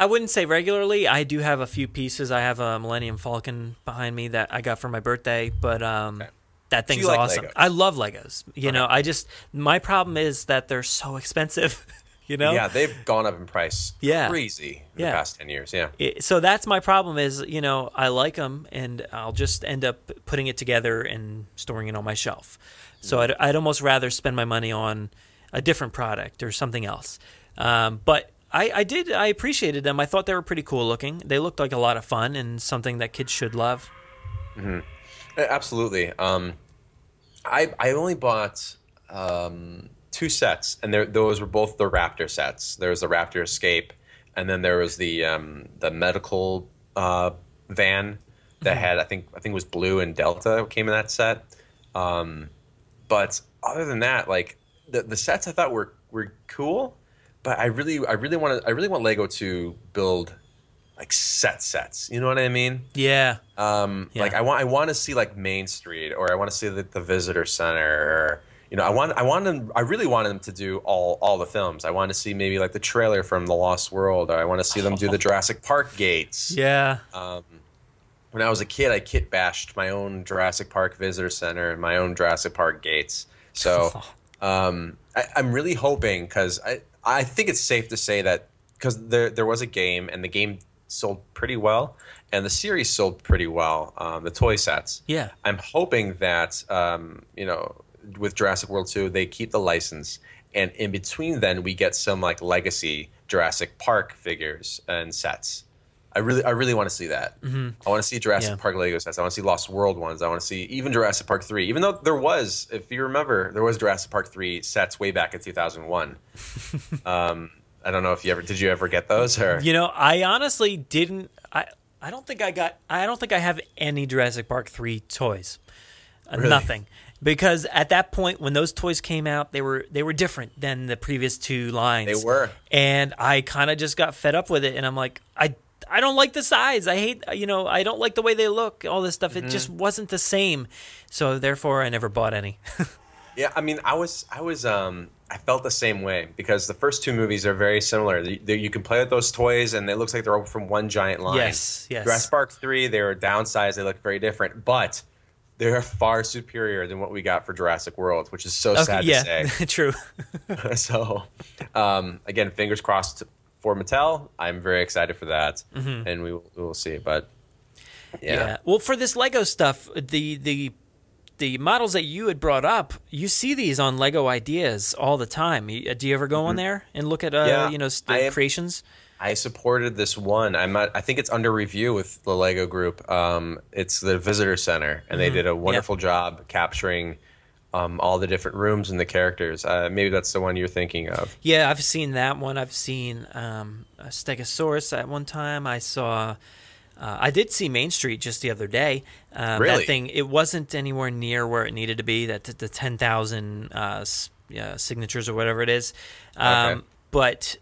I wouldn't say regularly. I do have a few pieces. I have a Millennium Falcon behind me that I got for my birthday, but um, that So thing's like awesome. Legos? I love Legos. You know, I just my problem is that they're so expensive. You know? Yeah, they've gone up in price. Yeah. crazy in Yeah. the past ten years. Yeah. It- so that's my problem is you know i like them and i'll just end up putting it together and storing it on my shelf so i'd, I'd almost rather spend my money on a different product or something else um, but I, I did i appreciated them i thought they were pretty cool looking they looked like a lot of fun and something that kids should love hmm Absolutely. Um, I I only bought um, two sets, and there, those were both the Raptor sets. There was the Raptor Escape, and then there was the um, the medical uh, van that Mhm. had I think I think it was blue and Delta came in that set. Um, but other than that, like the the sets I thought were were cool, but I really I really want I really want Lego to build like set sets. You know what I mean? yeah Um, Yeah. Like I want, I want to see like Main Street, or I want to see the, the Visitor Center, or you know, I want, I want them, I really wanted them to do all, all the films. I want to see maybe like the trailer from The Lost World, or I want to see them do the Jurassic Park gates. yeah Um, when I was a kid, I kit bashed my own Jurassic Park Visitor Center and my own Jurassic Park gates. So um, I, I'm really hoping because I, I think it's safe to say that because there there was a game and the game sold pretty well and the series sold pretty well, um, the toy sets. yeah I'm hoping that um, you know with Jurassic World 2 they keep the license and in between then we get some like legacy Jurassic Park figures and sets. I really I really want to see that. Mhm. I want to see Jurassic Yeah. Park Lego sets. I want to see Lost World ones. I want to see even Jurassic Park 3. Even though there was if you remember there was Jurassic Park 3 sets way back in 2001. um I don't know if you ever did you ever get those or You know, I honestly didn't. I I don't think I got. I don't think I have any Jurassic Park three toys. Uh, Really? Nothing, because at that point when those toys came out, they were they were different than the previous two lines. They were. and I kind of just got fed up with it, and I'm like, I. I don't like the size. I hate, you know, I don't like the way they look. All this stuff. It Mhm. just wasn't the same. So therefore, I never bought any. Yeah, I mean, I was, I was, um, I felt the same way because the first two movies are very similar. You, you can play with those toys, and it looks like they're all from one giant line. Yes, yes. Jurassic Park three, they were downsized. They look very different, but they're far superior than what we got for Jurassic World, which is so Okay, sad yeah, to say. true. so, um, again, fingers crossed for Mattel. I'm very excited for that, Mhm. and we will, we will see. But yeah. Yeah. Well, for this Lego stuff, the the the models that you had brought up, you see these on Lego Ideas all the time. You- uh, Do you ever go on Mhm. there and look at uh, Yeah, you know I creations? I supported this one. I'm not, I think it's under review with the Lego Group. Um, it's the Visitor Center, and they Mhm. did a wonderful job capturing um, all the different rooms and the characters. Uh, maybe that's the one you're thinking of. Yeah, I've seen that one. I've seen um, a Stegosaurus at one time. I saw. Uh, I did see Main Street just the other day. Um, Really? That thing, it wasn't anywhere near where it needed to be. That the, the ten thousand uh, yeah, signatures or whatever it is. Um, Okay. But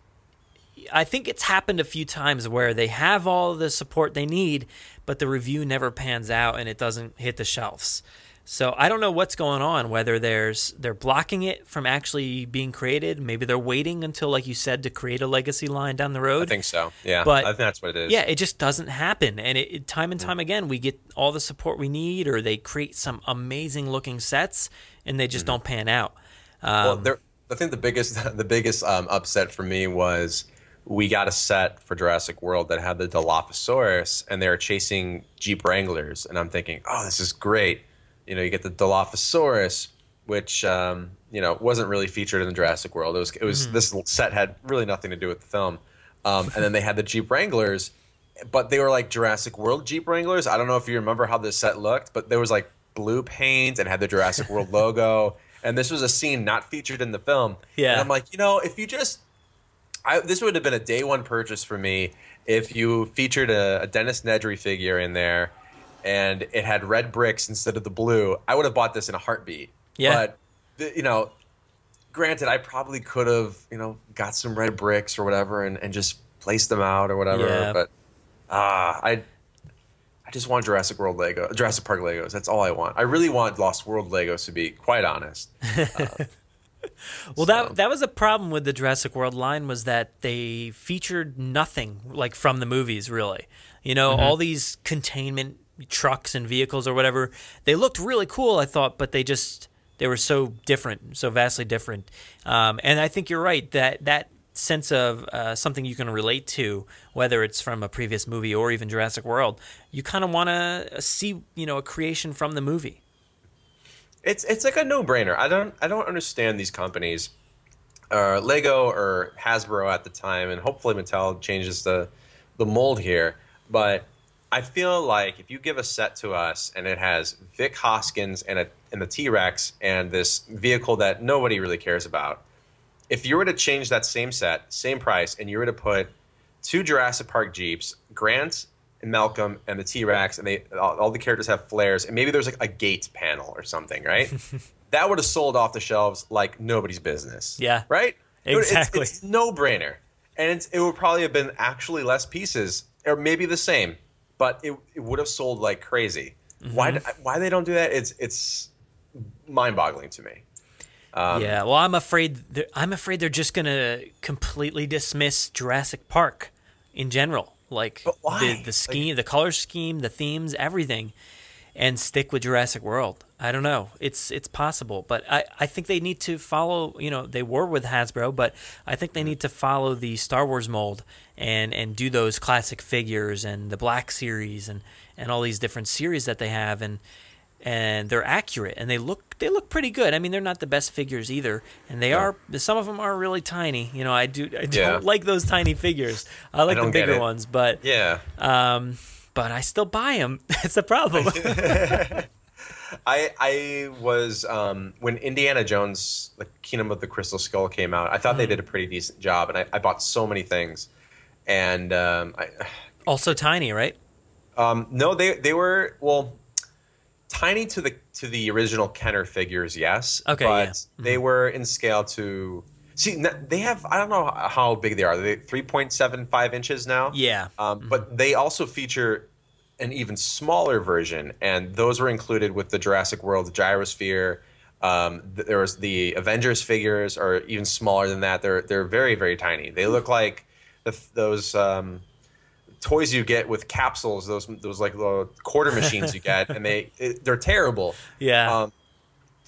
I think it's happened a few times where they have all the support they need, but the review never pans out and it doesn't hit the shelves. So I don't know what's going on. Whether there's they're blocking it from actually being created. Maybe they're waiting until, like you said, to create a legacy line down the road. I think so. Yeah, But I think that's what it is. Yeah, it just doesn't happen, and it, it time and Mm. time again we get all the support we need, or they create some amazing looking sets, and they just don't pan out. Um, well, I think the biggest the biggest um, upset for me was we got a set for Jurassic World that had the Dilophosaurus, and they were chasing Jeep Wranglers, and I'm thinking, oh, this is great. You know, you get the Dilophosaurus, which um, you know wasn't really featured in the Jurassic World. It was it was Mhm. this set had really nothing to do with the film, um, and then they had the Jeep Wranglers. But they were like Jurassic World Jeep Wranglers. I don't know if you remember how this set looked, but there was like blue paint and had the Jurassic World logo. And this was a scene not featured in the film. Yeah. And I'm like, you know, if you just, I, this would have been a day one purchase for me if you featured a, a Dennis Nedry figure in there, and it had red bricks instead of the blue. I would have bought this in a heartbeat. Yeah. But the, you know, granted, I probably could have, you know, got some red bricks or whatever, and, and just placed them out or whatever. Yeah. But ah, I. I just want Jurassic World Lego, Jurassic Park Legos. That's all I want. I really want Lost World Legos to be quite honest. Well, that that was a problem with the Jurassic World line was that they featured nothing like from the movies really. You know, Mhm. all these containment trucks and vehicles or whatever, they looked really cool, I thought, but they just they were so different, so vastly different. Um, and I think you're right that that sense of uh, something you can relate to, whether it's from a previous movie or even Jurassic World, you kind of want to see you know a creation from the movie. It's it's like a no brainer. I don't I don't understand these companies, uh, Lego or Hasbro at the time, and hopefully Mattel changes the the mold here. But I feel like if you give a set to us and it has Vic Hoskins and a and the T Rex and this vehicle that nobody really cares about, if you were to change that same set, same price, and you were to put two Jurassic Park Jeeps, Grant and Malcolm and the T Rex, and they all, all the characters have flares, and maybe there's like a gate panel or something, right? that would have sold off the shelves like nobody's business. Yeah. Right? Exactly. It's, it's no brainer. And it's, it would probably have been actually less pieces, or maybe the same, but it, it would have sold like crazy. Why Mhm. why they don't do that? It's it's mind boggling to me. Um, yeah, well, I'm afraid I'm afraid they're just gonna completely dismiss Jurassic Park in general, like the the scheme, the color scheme, the themes, everything, and stick with Jurassic World. I don't know. It's it's possible, but I, I think they need to follow. You know, they were with Hasbro, but I think they need to follow the Star Wars mold and and do those classic figures and the Black Series and and all these different series that they have and and they're accurate and they look they look pretty good. I mean, they're not the best figures either, and they are some of them are really tiny. You know, I do I don't Yeah. like those tiny figures. I like the bigger ones, but Yeah. um, but I still buy them. That's the problem. I I was um, when Indiana Jones, the Kingdom of the Crystal Skull came out. I thought they Mm. did a pretty decent job, and I, I bought so many things. And um, I, also tiny, right? um, no, they they were well tiny to the to the original Kenner figures, yes. Okay, but yeah. Mm-hmm. they were in scale to see. They have I don't know how big they are. They three point seven five inches now. Yeah. Um, But they also feature an even smaller version, and those were included with the Jurassic World Gyrosphere. Um, th- there was the Avengers figures are even smaller than that. They're they're very very tiny. They look like the, those um, toys you get with capsules. Those those like little quarter machines you get, and they it, they're terrible. Yeah. Um,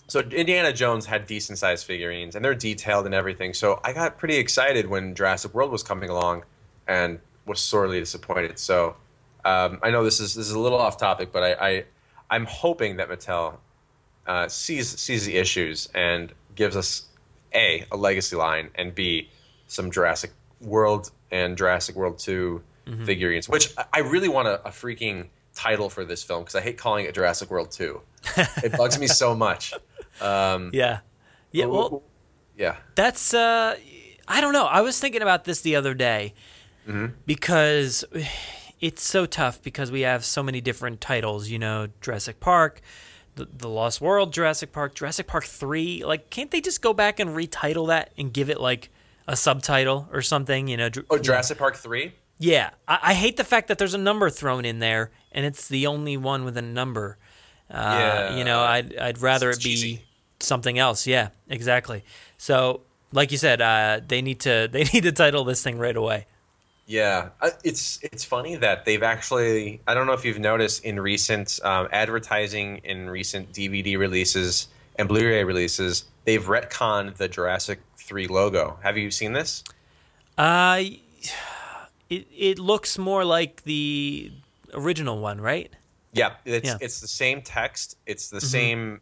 so Indiana Jones had decent sized figurines, and they're detailed and everything. So I got pretty excited when Jurassic World was coming along, and was sorely disappointed. So um, I know this is this is a little off topic, but I, I I'm hoping that Mattel uh, sees sees the issues and gives us a a legacy line and b some Jurassic World and Jurassic World 2 Mhm. figurines, which I- really want a, a freaking title for this film because I hate calling it Jurassic World 2. it bugs me so much. Um, yeah. Yeah. Well, yeah. that's uh, I don't know. I was thinking about this the other day Mhm. because it's so tough because we have so many different titles. You know, Jurassic Park. The, the Lost World, Jurassic Park, Jurassic Park 3. Like, can't they just go back and retitle that and give it like a subtitle or something? You know, Dr- Oh, Jurassic Park 3? Yeah, I, I hate the fact that there's a number thrown in there, and it's the only one with a number. Uh, Yeah, you know, I'd I'd rather it be something else. Yeah, exactly. So, like you said, uh, they need to they need to title this thing right away. Yeah, Uh, it's it's funny that they've actually. I don't know if you've noticed in recent um, advertising, in recent DVD releases and Blu-ray releases, they've retconned the Jurassic Three logo. Have you seen this? Uh, it it looks more like the original one, right? Yeah, it's Yeah. it's the same text. It's the Mhm. same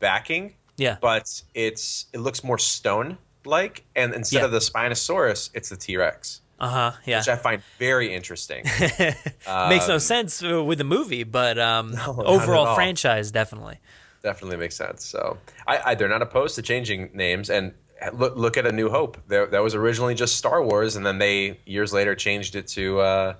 backing. Yeah. but it's it looks more stone like, and instead Yeah. of the Spinosaurus, it's the T Rex. Uh huh. Yeah. which I find very interesting. Makes no Um, sense uh, with the movie, but um, at overall franchise definitely. Definitely makes sense. So I, I they're not opposed to changing names and look look at A New Hope. There, that was originally just Star Wars, and then they years later changed it to uh,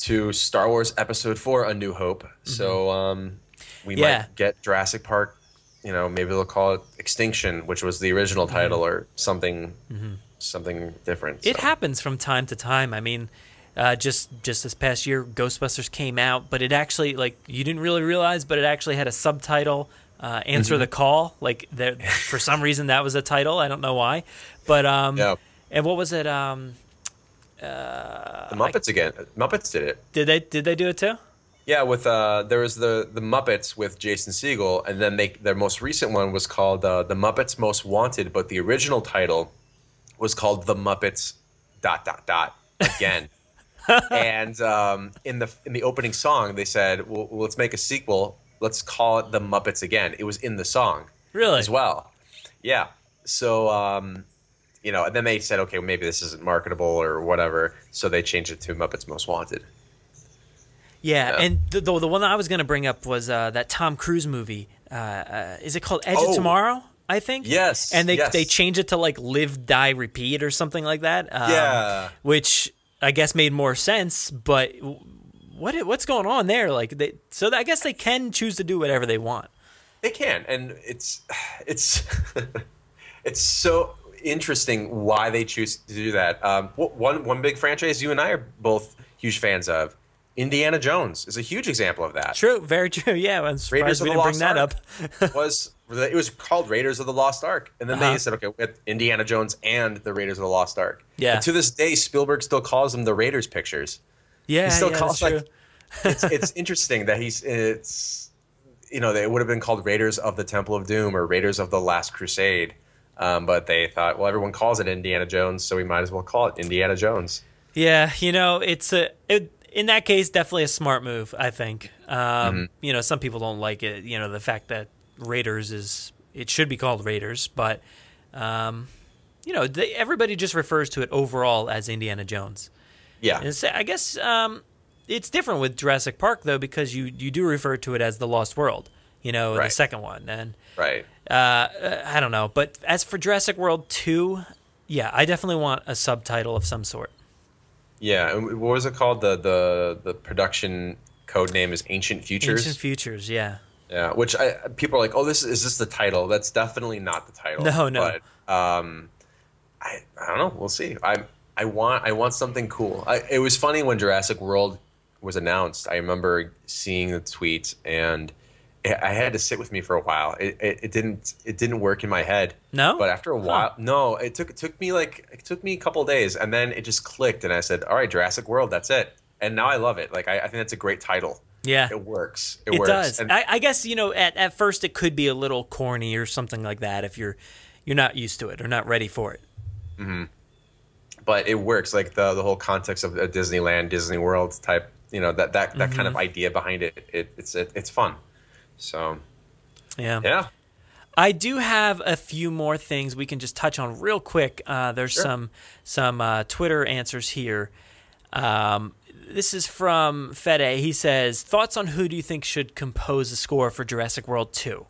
to Star Wars Episode Four: A New Hope. So um, we Mm-hmm. Yeah. might get Jurassic Park. You know, maybe they'll call it Extinction, which was the original title, or something Mhm. Something different. It happens from time to time. I mean, uh, just just this past year, Ghostbusters came out, but it actually like you didn't really realize, but it actually had a subtitle, uh, "Answer Mhm. the Call." Like there, for some reason, that was a title. I don't know why, but um, Yeah. and what was it? Um, uh, the Muppets again. Muppets did it. did they did they do it too? Yeah, with uh, there was the the Muppets with Jason Segel, and then they their most recent one was called uh, the Muppets Most Wanted, but the original title was called The Muppets dot dot dot again. and um, in the in the opening song, they said, well, "Let's make a sequel. Let's call it The Muppets again." It was in the song, Really? as well. Yeah. So um, you know, and then they said, "Okay, well, maybe this isn't marketable or whatever," so they changed it to Muppets Most Wanted. Yeah, Yeah. and the, the the one I was going to bring up was uh, that Tom Cruise movie. Uh, uh, is it called Edge Oh. of Tomorrow? I think. Yes, And they yes. they changed it to like Live, Die, Repeat or something like that. Um, Yeah. Which I guess made more sense, but what what's going on there? Like they so I guess they can choose to do whatever they want. They can, and it's it's it's so interesting why they choose to do that. Um, one one big franchise you and I are both huge fans of, Indiana Jones, is a huge example of that. True, very true. Yeah, I'm surprised Raiders we didn't bring that up. Was it was called Raiders of the Lost Ark, and then Uh-huh. they said, okay, with Indiana Jones and the Raiders of the Lost Ark. Yeah. And to this day, Spielberg still calls them the Raiders pictures. Yeah, he still yeah, calls like it's it's interesting that he's it's you know they would have been called Raiders of the Temple of Doom or Raiders of the Last Crusade, um, but they thought well everyone calls it Indiana Jones, so we might as well call it Indiana Jones. Yeah, you know, it's a it, in that case definitely a smart move. I think. Um, Mm-hmm. You know, some people don't like it. You know, the fact that Raiders is it should be called Raiders, but um, you know, they, everybody just refers to it overall as Indiana Jones. Yeah, And it's, I guess um, it's different with Jurassic Park though because you you do refer to it as the Lost World. You know, the second one, and right. uh, uh, I don't know. But as for Jurassic World two, yeah, I definitely want a subtitle of some sort. Yeah, and what was it called? The the the production code name is Ancient Futures. Ancient Futures, yeah. Yeah, which I people are like, oh, this is this the title? That's definitely not the title. No, no. But um, I I don't know. We'll see. I I want I want something cool. I, it was funny when Jurassic World was announced. I remember seeing the tweet and. it- I had to sit with me for a while. It, it, it didn't it didn't work in my head. No? but after a while, no. It took it took me like it took me a couple of days, and then it just clicked, and I said, "All right, Jurassic World, that's it." And now I love it. Like I, I think that's a great title. Yeah. It works. It, It, works. does. And- I, I guess you know at, at first it could be a little corny or something like that if you're you're not used to it or not ready for it. hmm But it works, like the the whole context of a Disneyland, Disney World type, you know, that that, that kind of Mhm. idea behind it. it it's it, it's fun. So Yeah. yeah, I do have a few more things we can just touch on real quick. Uh, there's Sure. some some uh, Twitter answers here. Um, this is from Fede. He says, "Thoughts on who do you think should compose the score for Jurassic World 2?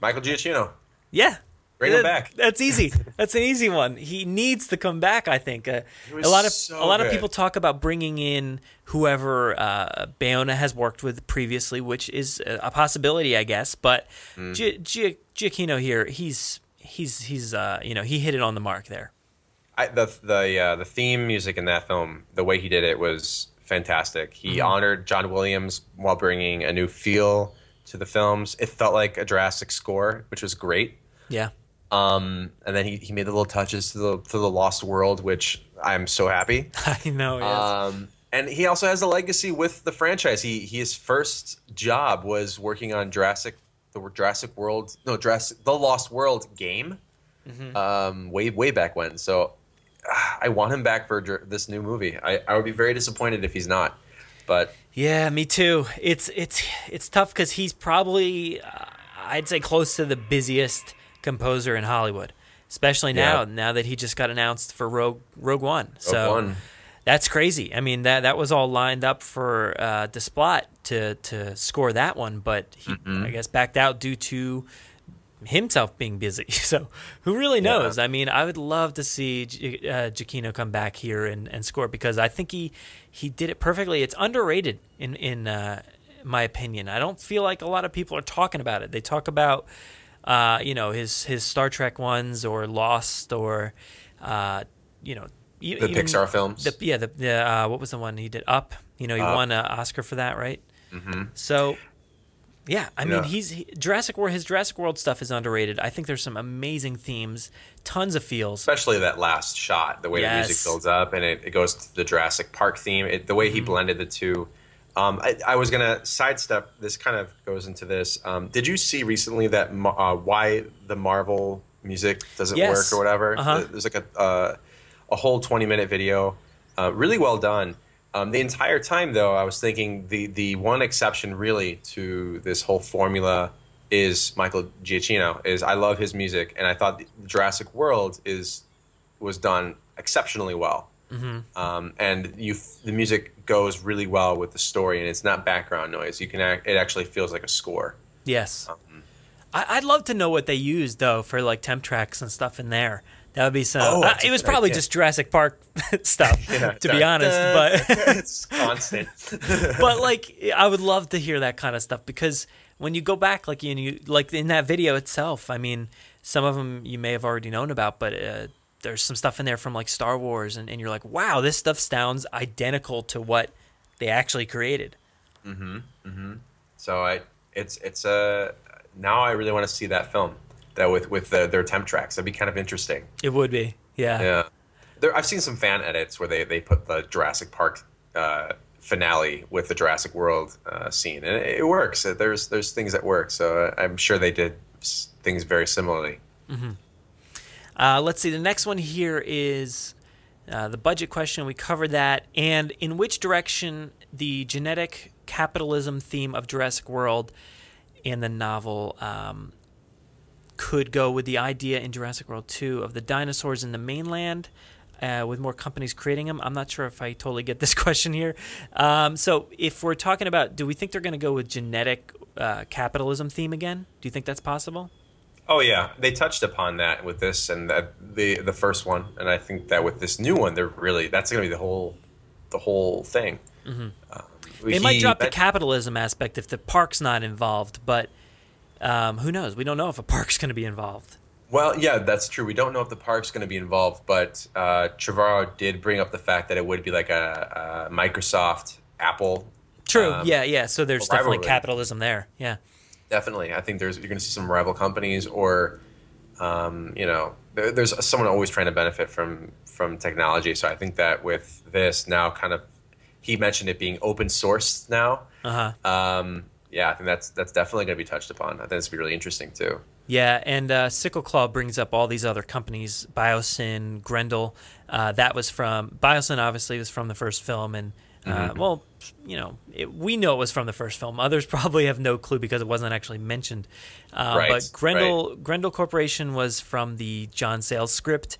Michael Giacchino. Yeah. Bring him back. That's easy. That's an easy one. He needs to come back. I think uh, a lot of so a lot of people talk about bringing in whoever uh, Bayona has worked with previously, which is a a possibility, I guess. But Mm. Gi- Gi- Giacchino here, he's he's he's uh, you know he hit it on the mark there. I, the the uh, the theme music in that film, the way he did it was fantastic. He Mhm. honored John Williams while bringing a new feel to the films. It felt like a Jurassic score, which was great. Yeah. Um, and then he, he made the little touches to the to the Lost World, which I'm so happy. I know. Yes. Um, and he also has a legacy with the franchise. He, he his first job was working on Jurassic, the Jurassic World, no Jurassic, the Lost World game, Mhm. um, way way back when. So I want him back for this new movie. I, I would be very disappointed if he's not. But Yeah, me too. It's it's it's tough because he's probably uh, I'd say close to the busiest composer in Hollywood, especially now. Yeah. Now that he just got announced for Rogue Rogue One, so One. that's crazy. I mean that that was all lined up for uh, Desplat to to score that one, but he Mhm. I guess backed out due to himself being busy. So who really knows? I mean, I would love to see Gi- uh, Giacchino come back here and, and score because I think he he did it perfectly. It's underrated in in uh, my opinion. I don't feel like a lot of people are talking about it. They talk about uh, you know his his Star Trek ones or Lost or uh, you know The Pixar films. The, yeah, the, the uh, what was the one he did? Up. You know, he won an Oscar for that, right? Mhm. So, yeah, I mean, Yeah. he's he, Jurassic World. His Jurassic World stuff is underrated. I think there's some amazing themes, tons of feels. especially that last shot, the way the music builds up and it, it goes to the Jurassic Park theme, it, the way Mm-hmm. he blended the two. Um, I, I was gonna sidestep. This kind of goes into this. Um, did you see recently that uh, why the Marvel music doesn't Yes. work or whatever. Uh-huh. There's like a uh, a whole 20 minute video, uh, really well done. Um, the entire time though, I was thinking the the one exception really to this whole formula is Michael Giacchino. Is I love his music, and I thought the Jurassic World is was done exceptionally well. Mm-hmm. Um, and you the music goes really well with the story, and it's not background noise. You can act, it actually feels like a score. Yes. Um, I, I'd love to know what they used though for like temp tracks and stuff in there. That would be some. Oh, uh, it was probably idea. just Jurassic Park stuff, Yeah, to be honest. But it's constant. but like, I would love to hear that kind of stuff because when you go back, like you, you like in that video itself, I mean, some of them you may have already known about, but uh, there's some stuff in there from like Star Wars, and, and you're like, wow, this stuff sounds identical to what they actually created. Mm-hmm. Mm-hmm. So I, it's it's a now I really want to see that film that with with the, their temp tracks. That'd be kind of interesting. It would be, yeah. Yeah. There, I've seen some fan edits where they, they put the Jurassic Park uh, finale with the Jurassic World uh, scene, and it, it works. There's there's things that work. So I'm sure they did things very similarly. hmm Uh, let's see. The next one here is uh, the budget question. We covered that. And in which direction the genetic capitalism theme of Jurassic World in the novel um, could go with the idea in Jurassic World 2 of the dinosaurs in the mainland. Uh, with more companies creating them, I'm not sure if I totally get this question here. Um, so, if we're talking about, do we think they're going to go with genetic uh, capitalism theme again? Do you think that's possible? Oh yeah, they touched upon that with this and that the the first one, and I think that with this new one, they're really that's going to be the whole the whole thing. hmm Um, They might he- drop the capitalism aspect if the park's not involved, but um, who knows? We don't know if a park's going to be involved. Well, yeah, that's true. We don't know if the park's going to be involved, but uh, Trevorrow did bring up the fact that it would be like a, a Microsoft, Apple. True. um, yeah, yeah. So there's definitely rivalry. capitalism there. Yeah. Definitely, I think there's you're going to see some rival companies, or um, you know, there, there's someone always trying to benefit from from technology. So I think that with this now, kind of, he mentioned it being open source now. Uh huh. Um, yeah, I think that's that's definitely going to be touched upon. I think it's going to be really interesting too. Yeah, and uh, Sickle Claw brings up all these other companies: Biosyn, Grendel. Uh, that was from Biosyn. Obviously, was from the first film, and uh, Mhm. well, you know, it, we know it was from the first film. Others probably have no clue because it wasn't actually mentioned. Uh, Right, but Grendel Grendel Corporation was from the John Sayles script,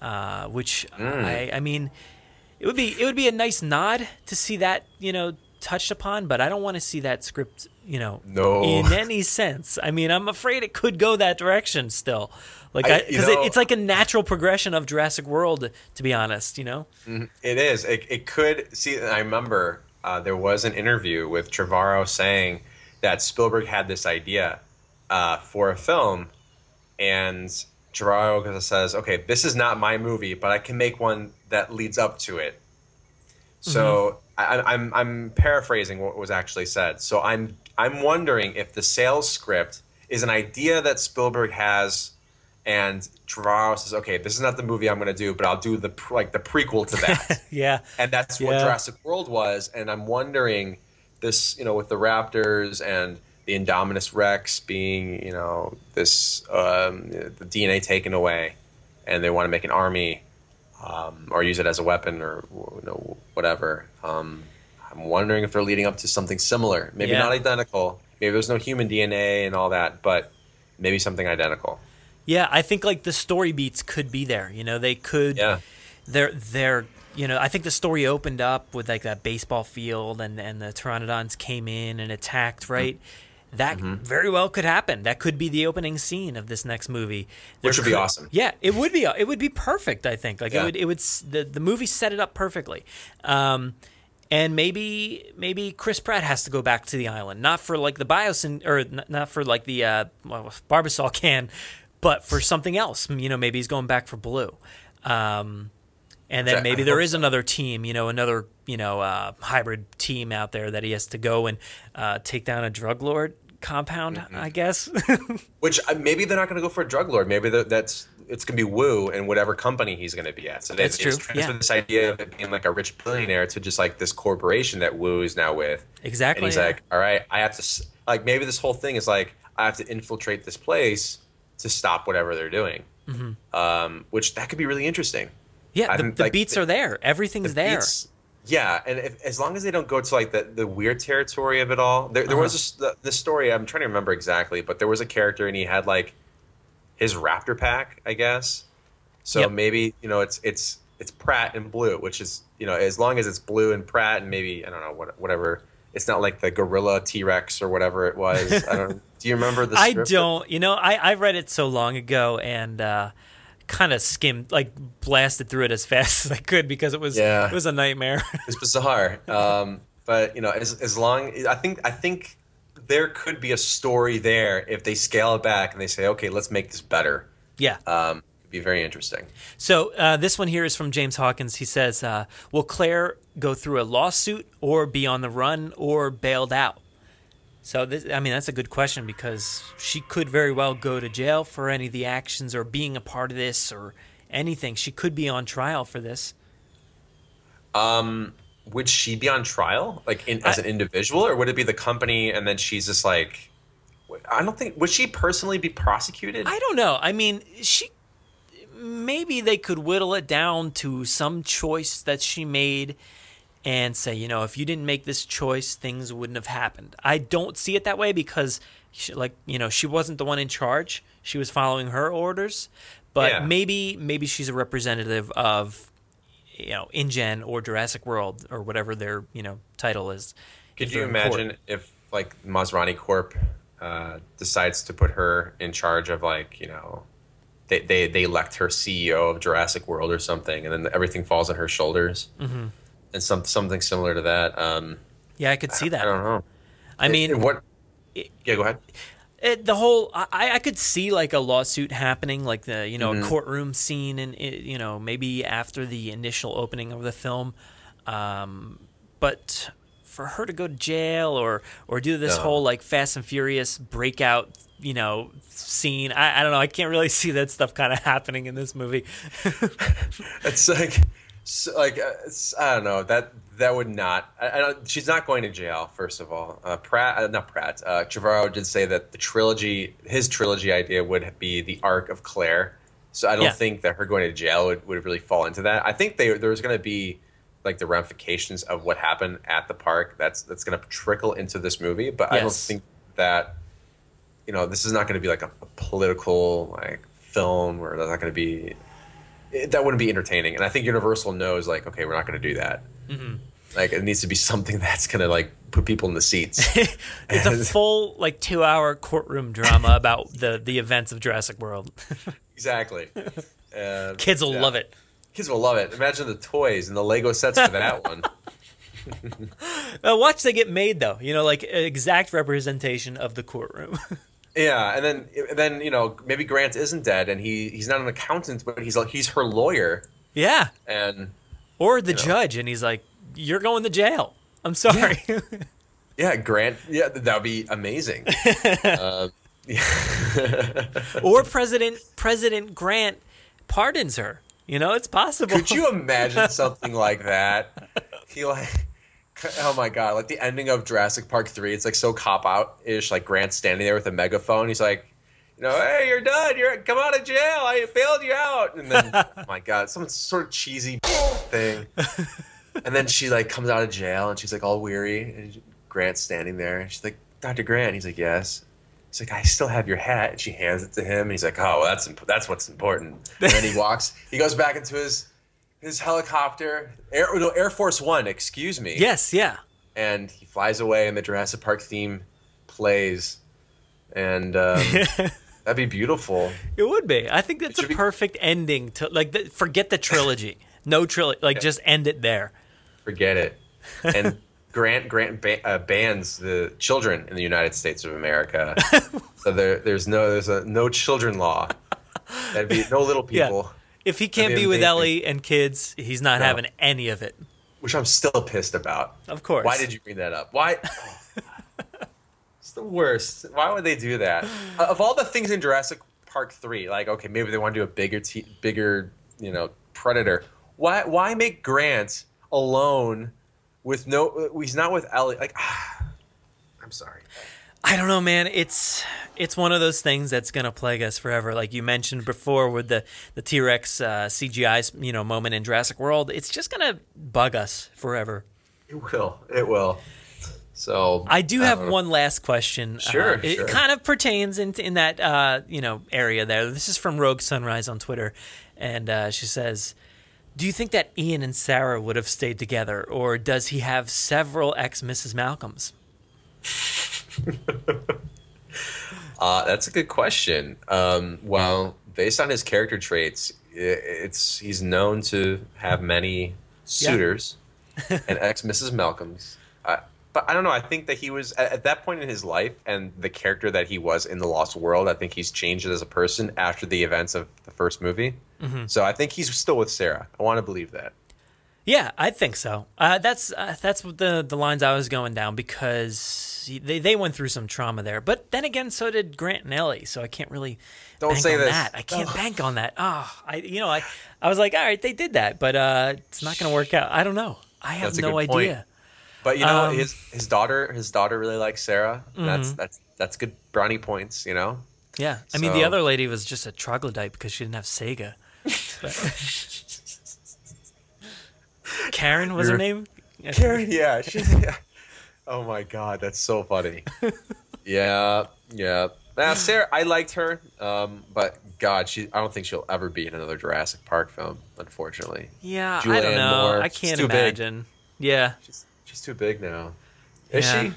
uh, which Mm. I, I mean, it would be it would be a nice nod to see that you know touched upon, but I don't want to see that script you know No. in any sense. I mean, I'm afraid it could go that direction still. Like, because it, it's like a natural progression of Jurassic World, to be honest. You know? Mhm. It is. It, it could see. I remember uh, there was an interview with Trevorrow saying that Spielberg had this idea uh, for a film, and Trevorrow says, "Okay, this is not my movie, but I can make one that leads up to it." So I, I'm I'm paraphrasing what was actually said. So I'm I'm wondering if the Sayles script is an idea that Spielberg has, and Trevorrow says, "Okay, this is not the movie I'm going to do, but I'll do the pr- like the prequel to that." Yeah. and that's what Yeah. Jurassic World was. And I'm wondering this, you know, with the Raptors and the Indominus Rex being, you know, this um, the DNA taken away, and they want to make an army um, or use it as a weapon or you know whatever. Um, I'm wondering if they're leading up to something similar. Maybe Yeah. not identical. Maybe there's no human DNA and all that, but maybe something identical. Yeah, I think like the story beats could be there. You know, they could. Yeah. They're they're you know I think the story opened up with like that baseball field and and the pteranodons came in and attacked right. That Mhm. very well could happen. That could be the opening scene of this next movie, There Which would be awesome. Yeah, it would be. It would be perfect. I think. Like it would. It would. The the movie set it up perfectly. Um, and maybe maybe Chris Pratt has to go back to the island, not for like the biosyn or n- not for like the uh, well, Barbasol can, but for something else. You know, maybe he's going back for Blue. Um, and then maybe there is another team, you know, another you know uh, hybrid team out there that he has to go and uh, take down a drug lord compound, Mm-hmm. I guess. Which uh, maybe they're not going to go for a drug lord. Maybe that's it's going to be Wu and whatever company he's going to be at. So That's just true, transfer yeah. this idea of it being like a rich billionaire to just like this corporation that Wu is now with. Exactly, And he's yeah. like, all right, I have to like maybe this whole thing is like I have to infiltrate this place to stop whatever they're doing. Mhm. Um, which that could be really interesting. Yeah, the, the like, beats are there. Everything's the there. beats- yeah, and if, as long as they don't go to like the, the weird territory of it all, there, there was Uh-huh. this, the, the story. I'm trying to remember exactly, but there was a character and he had like his Raptor pack, I guess. So Yep. maybe you know it's it's it's Pratt and blue, which is you know as long as it's blue and Pratt and maybe I don't know what whatever. It's not like the Gorilla T Rex or whatever it was. I don't. do you remember the? I don't. You know, I, I read it so long ago and uh, kind of skimmed, like blasted through it as fast as I could because it was Yeah. it was a nightmare. It's bizarre. Um, but you know, as as long I think I think there could be a story there if they scale it back and they say, okay, let's make this better. yeah. Um, it'd be very interesting. So uh, this one here is from James Hawkins. He says, uh, "Will Claire go through a lawsuit, or be on the run, or bailed out?" So this, I mean, that's a good question because she could very well go to jail for any of the actions or being a part of this or anything. She could be on trial for this. Um, would she be on trial, like in, as an individual, or would it be the company and then she's just like? I don't think would she personally be prosecuted. I don't know. I mean, she maybe they could whittle it down to some choice that she made and say, you know, if you didn't make this choice, things wouldn't have happened. I don't see it that way because, she, like, you know, she wasn't the one in charge. She was following her orders, but Yeah. maybe maybe she's a representative of, you know, InGen or Jurassic World or whatever their you know title is. Could you they're court. imagine if like Masrani Corp uh, decides to put her in charge of like you know they, they they elect her CEO of Jurassic World or something, and then everything falls on her shoulders, Mhm. And some something similar to that. Um, Yeah, I could see that. I don't know. I It- mean, it- what? yeah, go ahead. it, the whole I, I could see like a lawsuit happening like the you know Mhm. a courtroom scene and you know maybe after the initial opening of the film um, but for her to go to jail or or do this No. whole like fast and furious breakout you know scene I, I don't know i can't really see that stuff kind of happening in this movie It's like, so, like uh, I don't know that that would not. I, I don't, she's not going to jail. First of all, uh, Pratt, uh, not Pratt. Uh, Trevorrow did say that the trilogy, his trilogy idea would be the arc of Claire. So I don't Yeah. think that her going to jail would, would really fall into that. I think they, there was going to be like the ramifications of what happened at the park. That's that's going to trickle into this movie, but I don't think that you know this is not going to be like a, a political like film or there's not going to be it, that wouldn't be entertaining. And I think Universal knows, like, okay, we're not going to do that. Mhm. Like, it needs to be something that's going to like put people in the seats. it's a full like two hour courtroom drama about the the events of jurassic world exactly. Uh, kids will yeah. love it Kids will love it. Imagine the toys and the Lego sets for that one. Uh, watch they get made though. You know, like exact representation of the courtroom. Yeah, and then then you know maybe Grant isn't dead, and he he's not an accountant, but he's like he's her lawyer, yeah, and or the You know. judge, and he's like, "You're going to jail." I'm sorry. yeah, Grant, yeah, that would be amazing. uh, or President President Grant pardons her. You know, it's possible. Could you imagine something like that? He like, oh my god, like the ending of Jurassic Park three. It's like so cop out ish. Like Grant standing there with a megaphone. He's like, you know, hey, you're done. You're come out of jail. I bailed you out. And then, oh my god, some sort of cheesy thing. And then she like comes out of jail and she's like all weary. And Grant's standing there. And she's like, Dr. Grant. He's like, yes. He's like, I still have your hat. And she hands it to him. And he's like, oh, well, that's imp- that's what's important. And then he walks. He goes back into his his helicopter, Air, no, Air Force One. Excuse me. Yes, yeah. And he flies away, and the Jurassic Park theme plays, and um, that'd be beautiful. It would be. I think that's a perfect ending to like. The, forget the trilogy. No trilogy. Like just end it there. Forget it. And Grant Grant ba- uh, bans the children in the United States of America. so there, there's no there's a no children law. That'd be no little Yeah. If he can't That'd be with. Ellie and kids, he's not No. having any of it. Which I'm still pissed about. Of course. Why did you bring that up? Why? it's the worst. Why would they do that? Uh, of all the things in Jurassic Park three, like okay, maybe they want to do a bigger, t- bigger, you know, predator. Why? Why make Grant alone with no? uh, He's not with Ellie. Like, I'm sorry. I don't know, man. It's it's one of those things that's gonna plague us forever. Like you mentioned before, with the the T Rex uh, CGI you know moment in Jurassic World, it's just gonna bug us forever. It will. It will. So I do have uh, one last question. Sure, Uh, it sure. kind of pertains in in that uh, you know area there. This is from Rogue Sunrise on Twitter, and uh, she says, "Do you think that Ian and Sarah would have stayed together, or does he have several ex Mrs. Malcolms?" Uh, that's a good question. Um, well, based on his character traits, it's he's known to have many suitors and ex Mrs. Malcolms. Uh, but I don't know. I think that he was at, at that point in his life and the character that he was in the Lost World. I think he's changed as a person after the events of the first movie. Mhm. So I think he's still with Sarah. I want to believe that. Yeah, I think so. Uh, that's uh, that's what the the lines I was going down because they they went through some trauma there. But then again, so did Grant and Ellie. So I can't really Don't bank say on this. that. I can't bank on that. Oh, I you know I I was like, all right, they did that, but uh, it's not going to work out. I don't know. I have That's a no good point. idea. But you know, Um, his his daughter his daughter really likes Sarah. That's Mhm. that's that's good brownie points. You know. Yeah, I mean the other lady was just a troglodyte because she didn't have Sega. Karen was her name. Karen, yeah, she, yeah. Oh my god, that's so funny. yeah, yeah. Now Sarah, I liked her, um, but God, she I don't think she'll ever be in another Jurassic Park film, unfortunately. Yeah, I don't know. Moore, I can't too big. imagine. Yeah. She's, she's too big now. Is Yeah. she?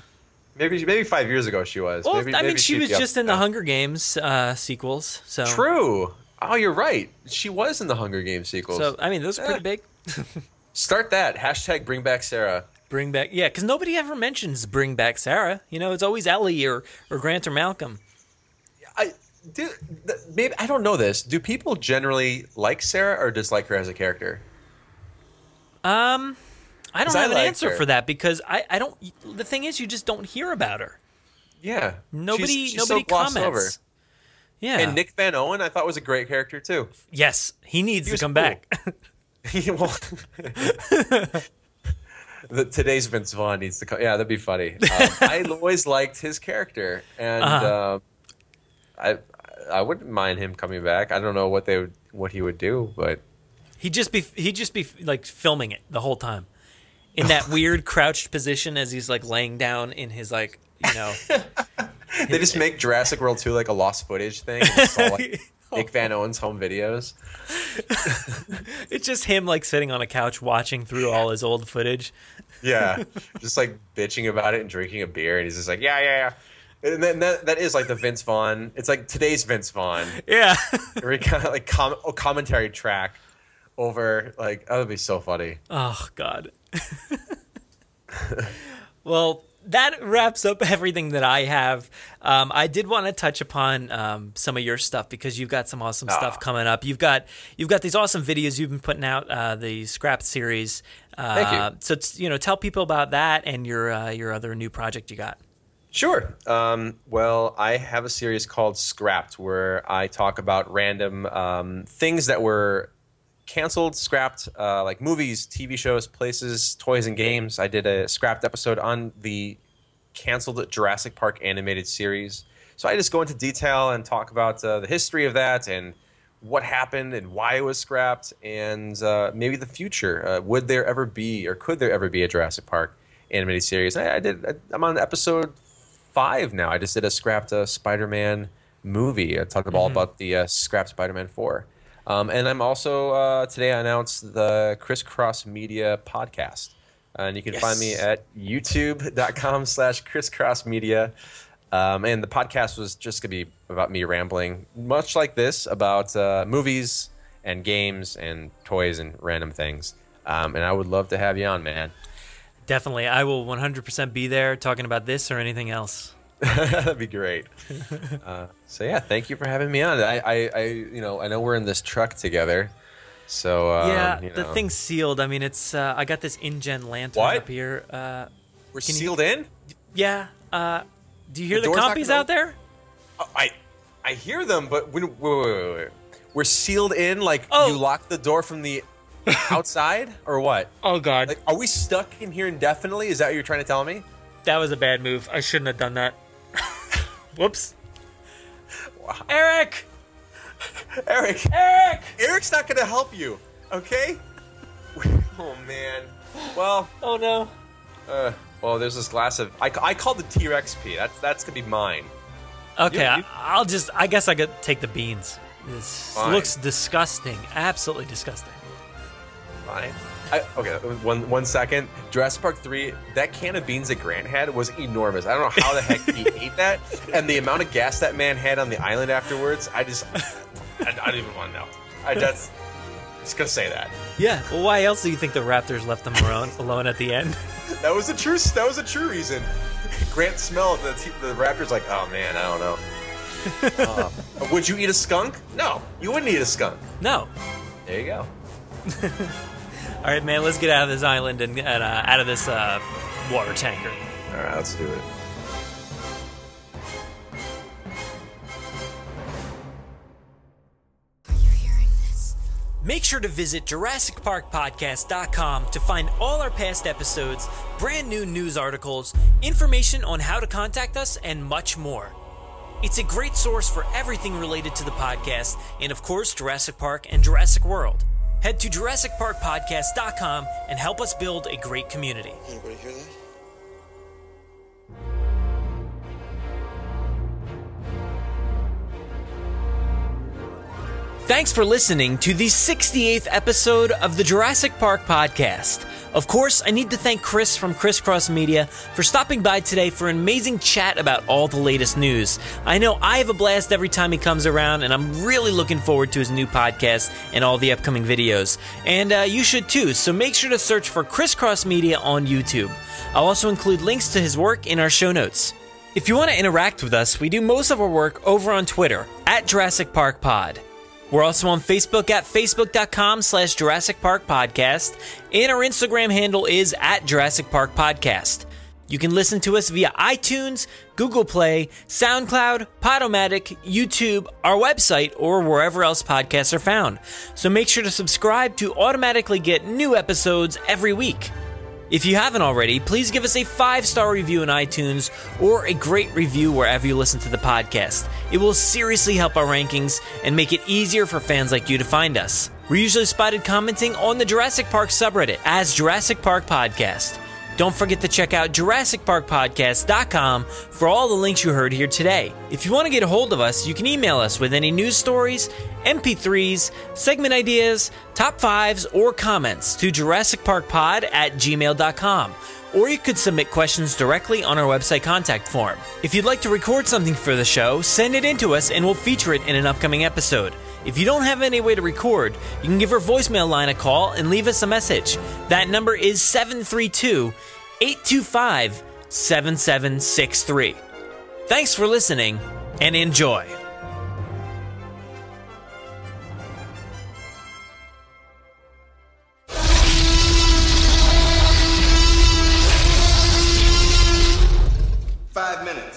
Maybe maybe five years ago she was. Well, maybe, I mean, maybe she was up just in the. Hunger Games uh, sequels. So True. Oh, you're right. She was in the Hunger Games sequels. So I mean, those are pretty big. Start that hashtag Bring Back Sarah. Bring back, yeah, because nobody ever mentions bring back Sarah. You know, it's always Ellie or or Grant or Malcolm. I do. th- Maybe I don't know this. Do people generally like Sarah or dislike her as a character? Um, I don't 'Cause I have an answer her. for that because I I don't. The thing is, you just don't hear about her. Yeah. Nobody She's- she's nobody glossed comments. over. Yeah. And Nick Van Owen, I thought was a great character too. yes, he needs He to come cool. back. The, today's Vince Vaughn needs to come. Yeah, that'd be funny. Um, I always liked his character, and Uh-huh. um, I I wouldn't mind him coming back. I don't know what they would what he would do, but He'd just be he'd just be like filming it the whole time in that weird crouched position as he's like laying down in his like you know they just make Jurassic World 2 like a lost footage thing. all like Nick Van Owen's home videos. it's just him like sitting on a couch watching through all his old footage. Yeah, just like bitching about it and drinking a beer, and he's just like, yeah, yeah, yeah. And then that, that is like the Vince Vaughn. It's like today's Vince Vaughn. Yeah. He kind of like com- oh, commentary track over like that would be so funny. Oh God. well, that wraps up everything that I have. Um, I did want to touch upon um, some of your stuff because you've got some awesome stuff coming up. You've got you've got these awesome videos you've been putting out, uh, the Scrapped series. Uh, Thank you. So it's, you know, tell people about that and your uh, your other new project you got. Sure. Um, well, I have a series called Scrapped where I talk about random um, things that were canceled, scrapped, uh, like movies, TV shows, places, toys, and games. I did a scrapped episode on the canceled Jurassic Park animated series. So I just go into detail and talk about uh, the history of that and what happened and why it was scrapped and uh, maybe the future. Uh, would there ever be or could there ever be a Jurassic Park animated series? I, I did. I, I'm on episode five now. I just did a scrapped uh, Spider-Man movie. I talked about all about the uh, scrapped Spider-Man four. Um, and I'm also uh, today I announced the ChrisCross Media podcast, and you can find me at youtube.com slash chriscross media. Um, and the podcast was just gonna be about me rambling, much like this, about uh, movies and games and toys and random things. Um, and I would love to have you on, man. Definitely, I will 100% be there talking about this or anything else. That'd be great. Uh, so yeah, thank you for having me on. I, I, I, you know, I know we're in this truck together, so um, yeah, you the thing's sealed. I mean, it's uh, I got this InGen lantern What? up here. Uh, We're can you- sealed in. yeah. Uh, do you hear The the, compies out there? Oh, I, I hear them, but when, wait, wait, wait, wait. we're sealed in. Like Oh. you lock the door from the outside, or what? Oh God, Like, are we stuck in here indefinitely? Is that what you're trying to tell me? that was a bad move. I shouldn't have done that. Whoops. Eric! Eric! Eric! Eric's not to help you, okay? Oh, man. Well. Oh, no. Uh, well, there's this glass of. I, I call the T Rex pee. That's, that's to be mine. Okay, You- you- I, will just. I guess I could take the beans. This Fine. looks disgusting. Absolutely disgusting. Fine. I, okay, one one second. Jurassic Park three. That can of beans that Grant had was enormous. I don't know how the heck he ate that, and the amount of gas that man had on the island afterwards. I just, I, I don't even want to know. I just, just gonna say that. Yeah. Well, why else do you think the Raptors left them alone, alone at the end? That was a true. That was a true reason. Grant smelled the the Raptors like, oh man, I don't know. Uh, would you eat a skunk? No, you wouldn't eat a skunk. No. There you go. All right, man. Let's get out of this island and, and uh, out of this uh, water tanker. All right, let's do it. Make sure to visit JurassicParkPodcast.com to find all our past episodes, brand new news articles, information on how to contact us, and much more. It's a great source for everything related to the podcast, and of course, Jurassic Park and Jurassic World. Head to JurassicParkPodcast.com and help us build a great community. Anybody hear that? Thanks for listening to the 68th episode of the Jurassic Park podcast. Of course, I need to thank Chris from ChrisCross Media for stopping by today for an amazing chat about all the latest news. I know I have a blast every time he comes around, and I'm really looking forward to his new podcast and all the upcoming videos. And uh, you should too, so make sure to search for ChrisCross Media on YouTube. I'll also include links to his work in our show notes. If you want to interact with us, we do most of our work over on Twitter at Jurassic Park Pod. We're also on Facebook at facebook.com slash Jurassic Park Podcast, and our Instagram handle is at Jurassic Park Podcast. You can listen to us via iTunes, Google Play, SoundCloud, Podomatic, YouTube, our website, or wherever else podcasts are found. So make sure to subscribe to automatically get new episodes every week. If you haven't already, please give us a five star review in iTunes or a great review wherever you listen to the podcast. It will seriously help our rankings and make it easier for fans like you to find us. We're usually spotted commenting on the Jurassic Park subreddit as Jurassic Park Podcast. Don't forget to check out JurassicParkPodcast.com for all the links you heard here today. If you want to get a hold of us, you can email us with any news stories, MP3s, segment ideas, top fives, or comments to JurassicParkPod at gmail.com. Or you could submit questions directly on our website contact form. If you'd like to record something for the show, send it in to us and we'll feature it in an upcoming episode. If you don't have any way to record, you can give our voicemail line a call and leave us a message. That number is 732 825 7763. Thanks for listening and enjoy. Five minutes.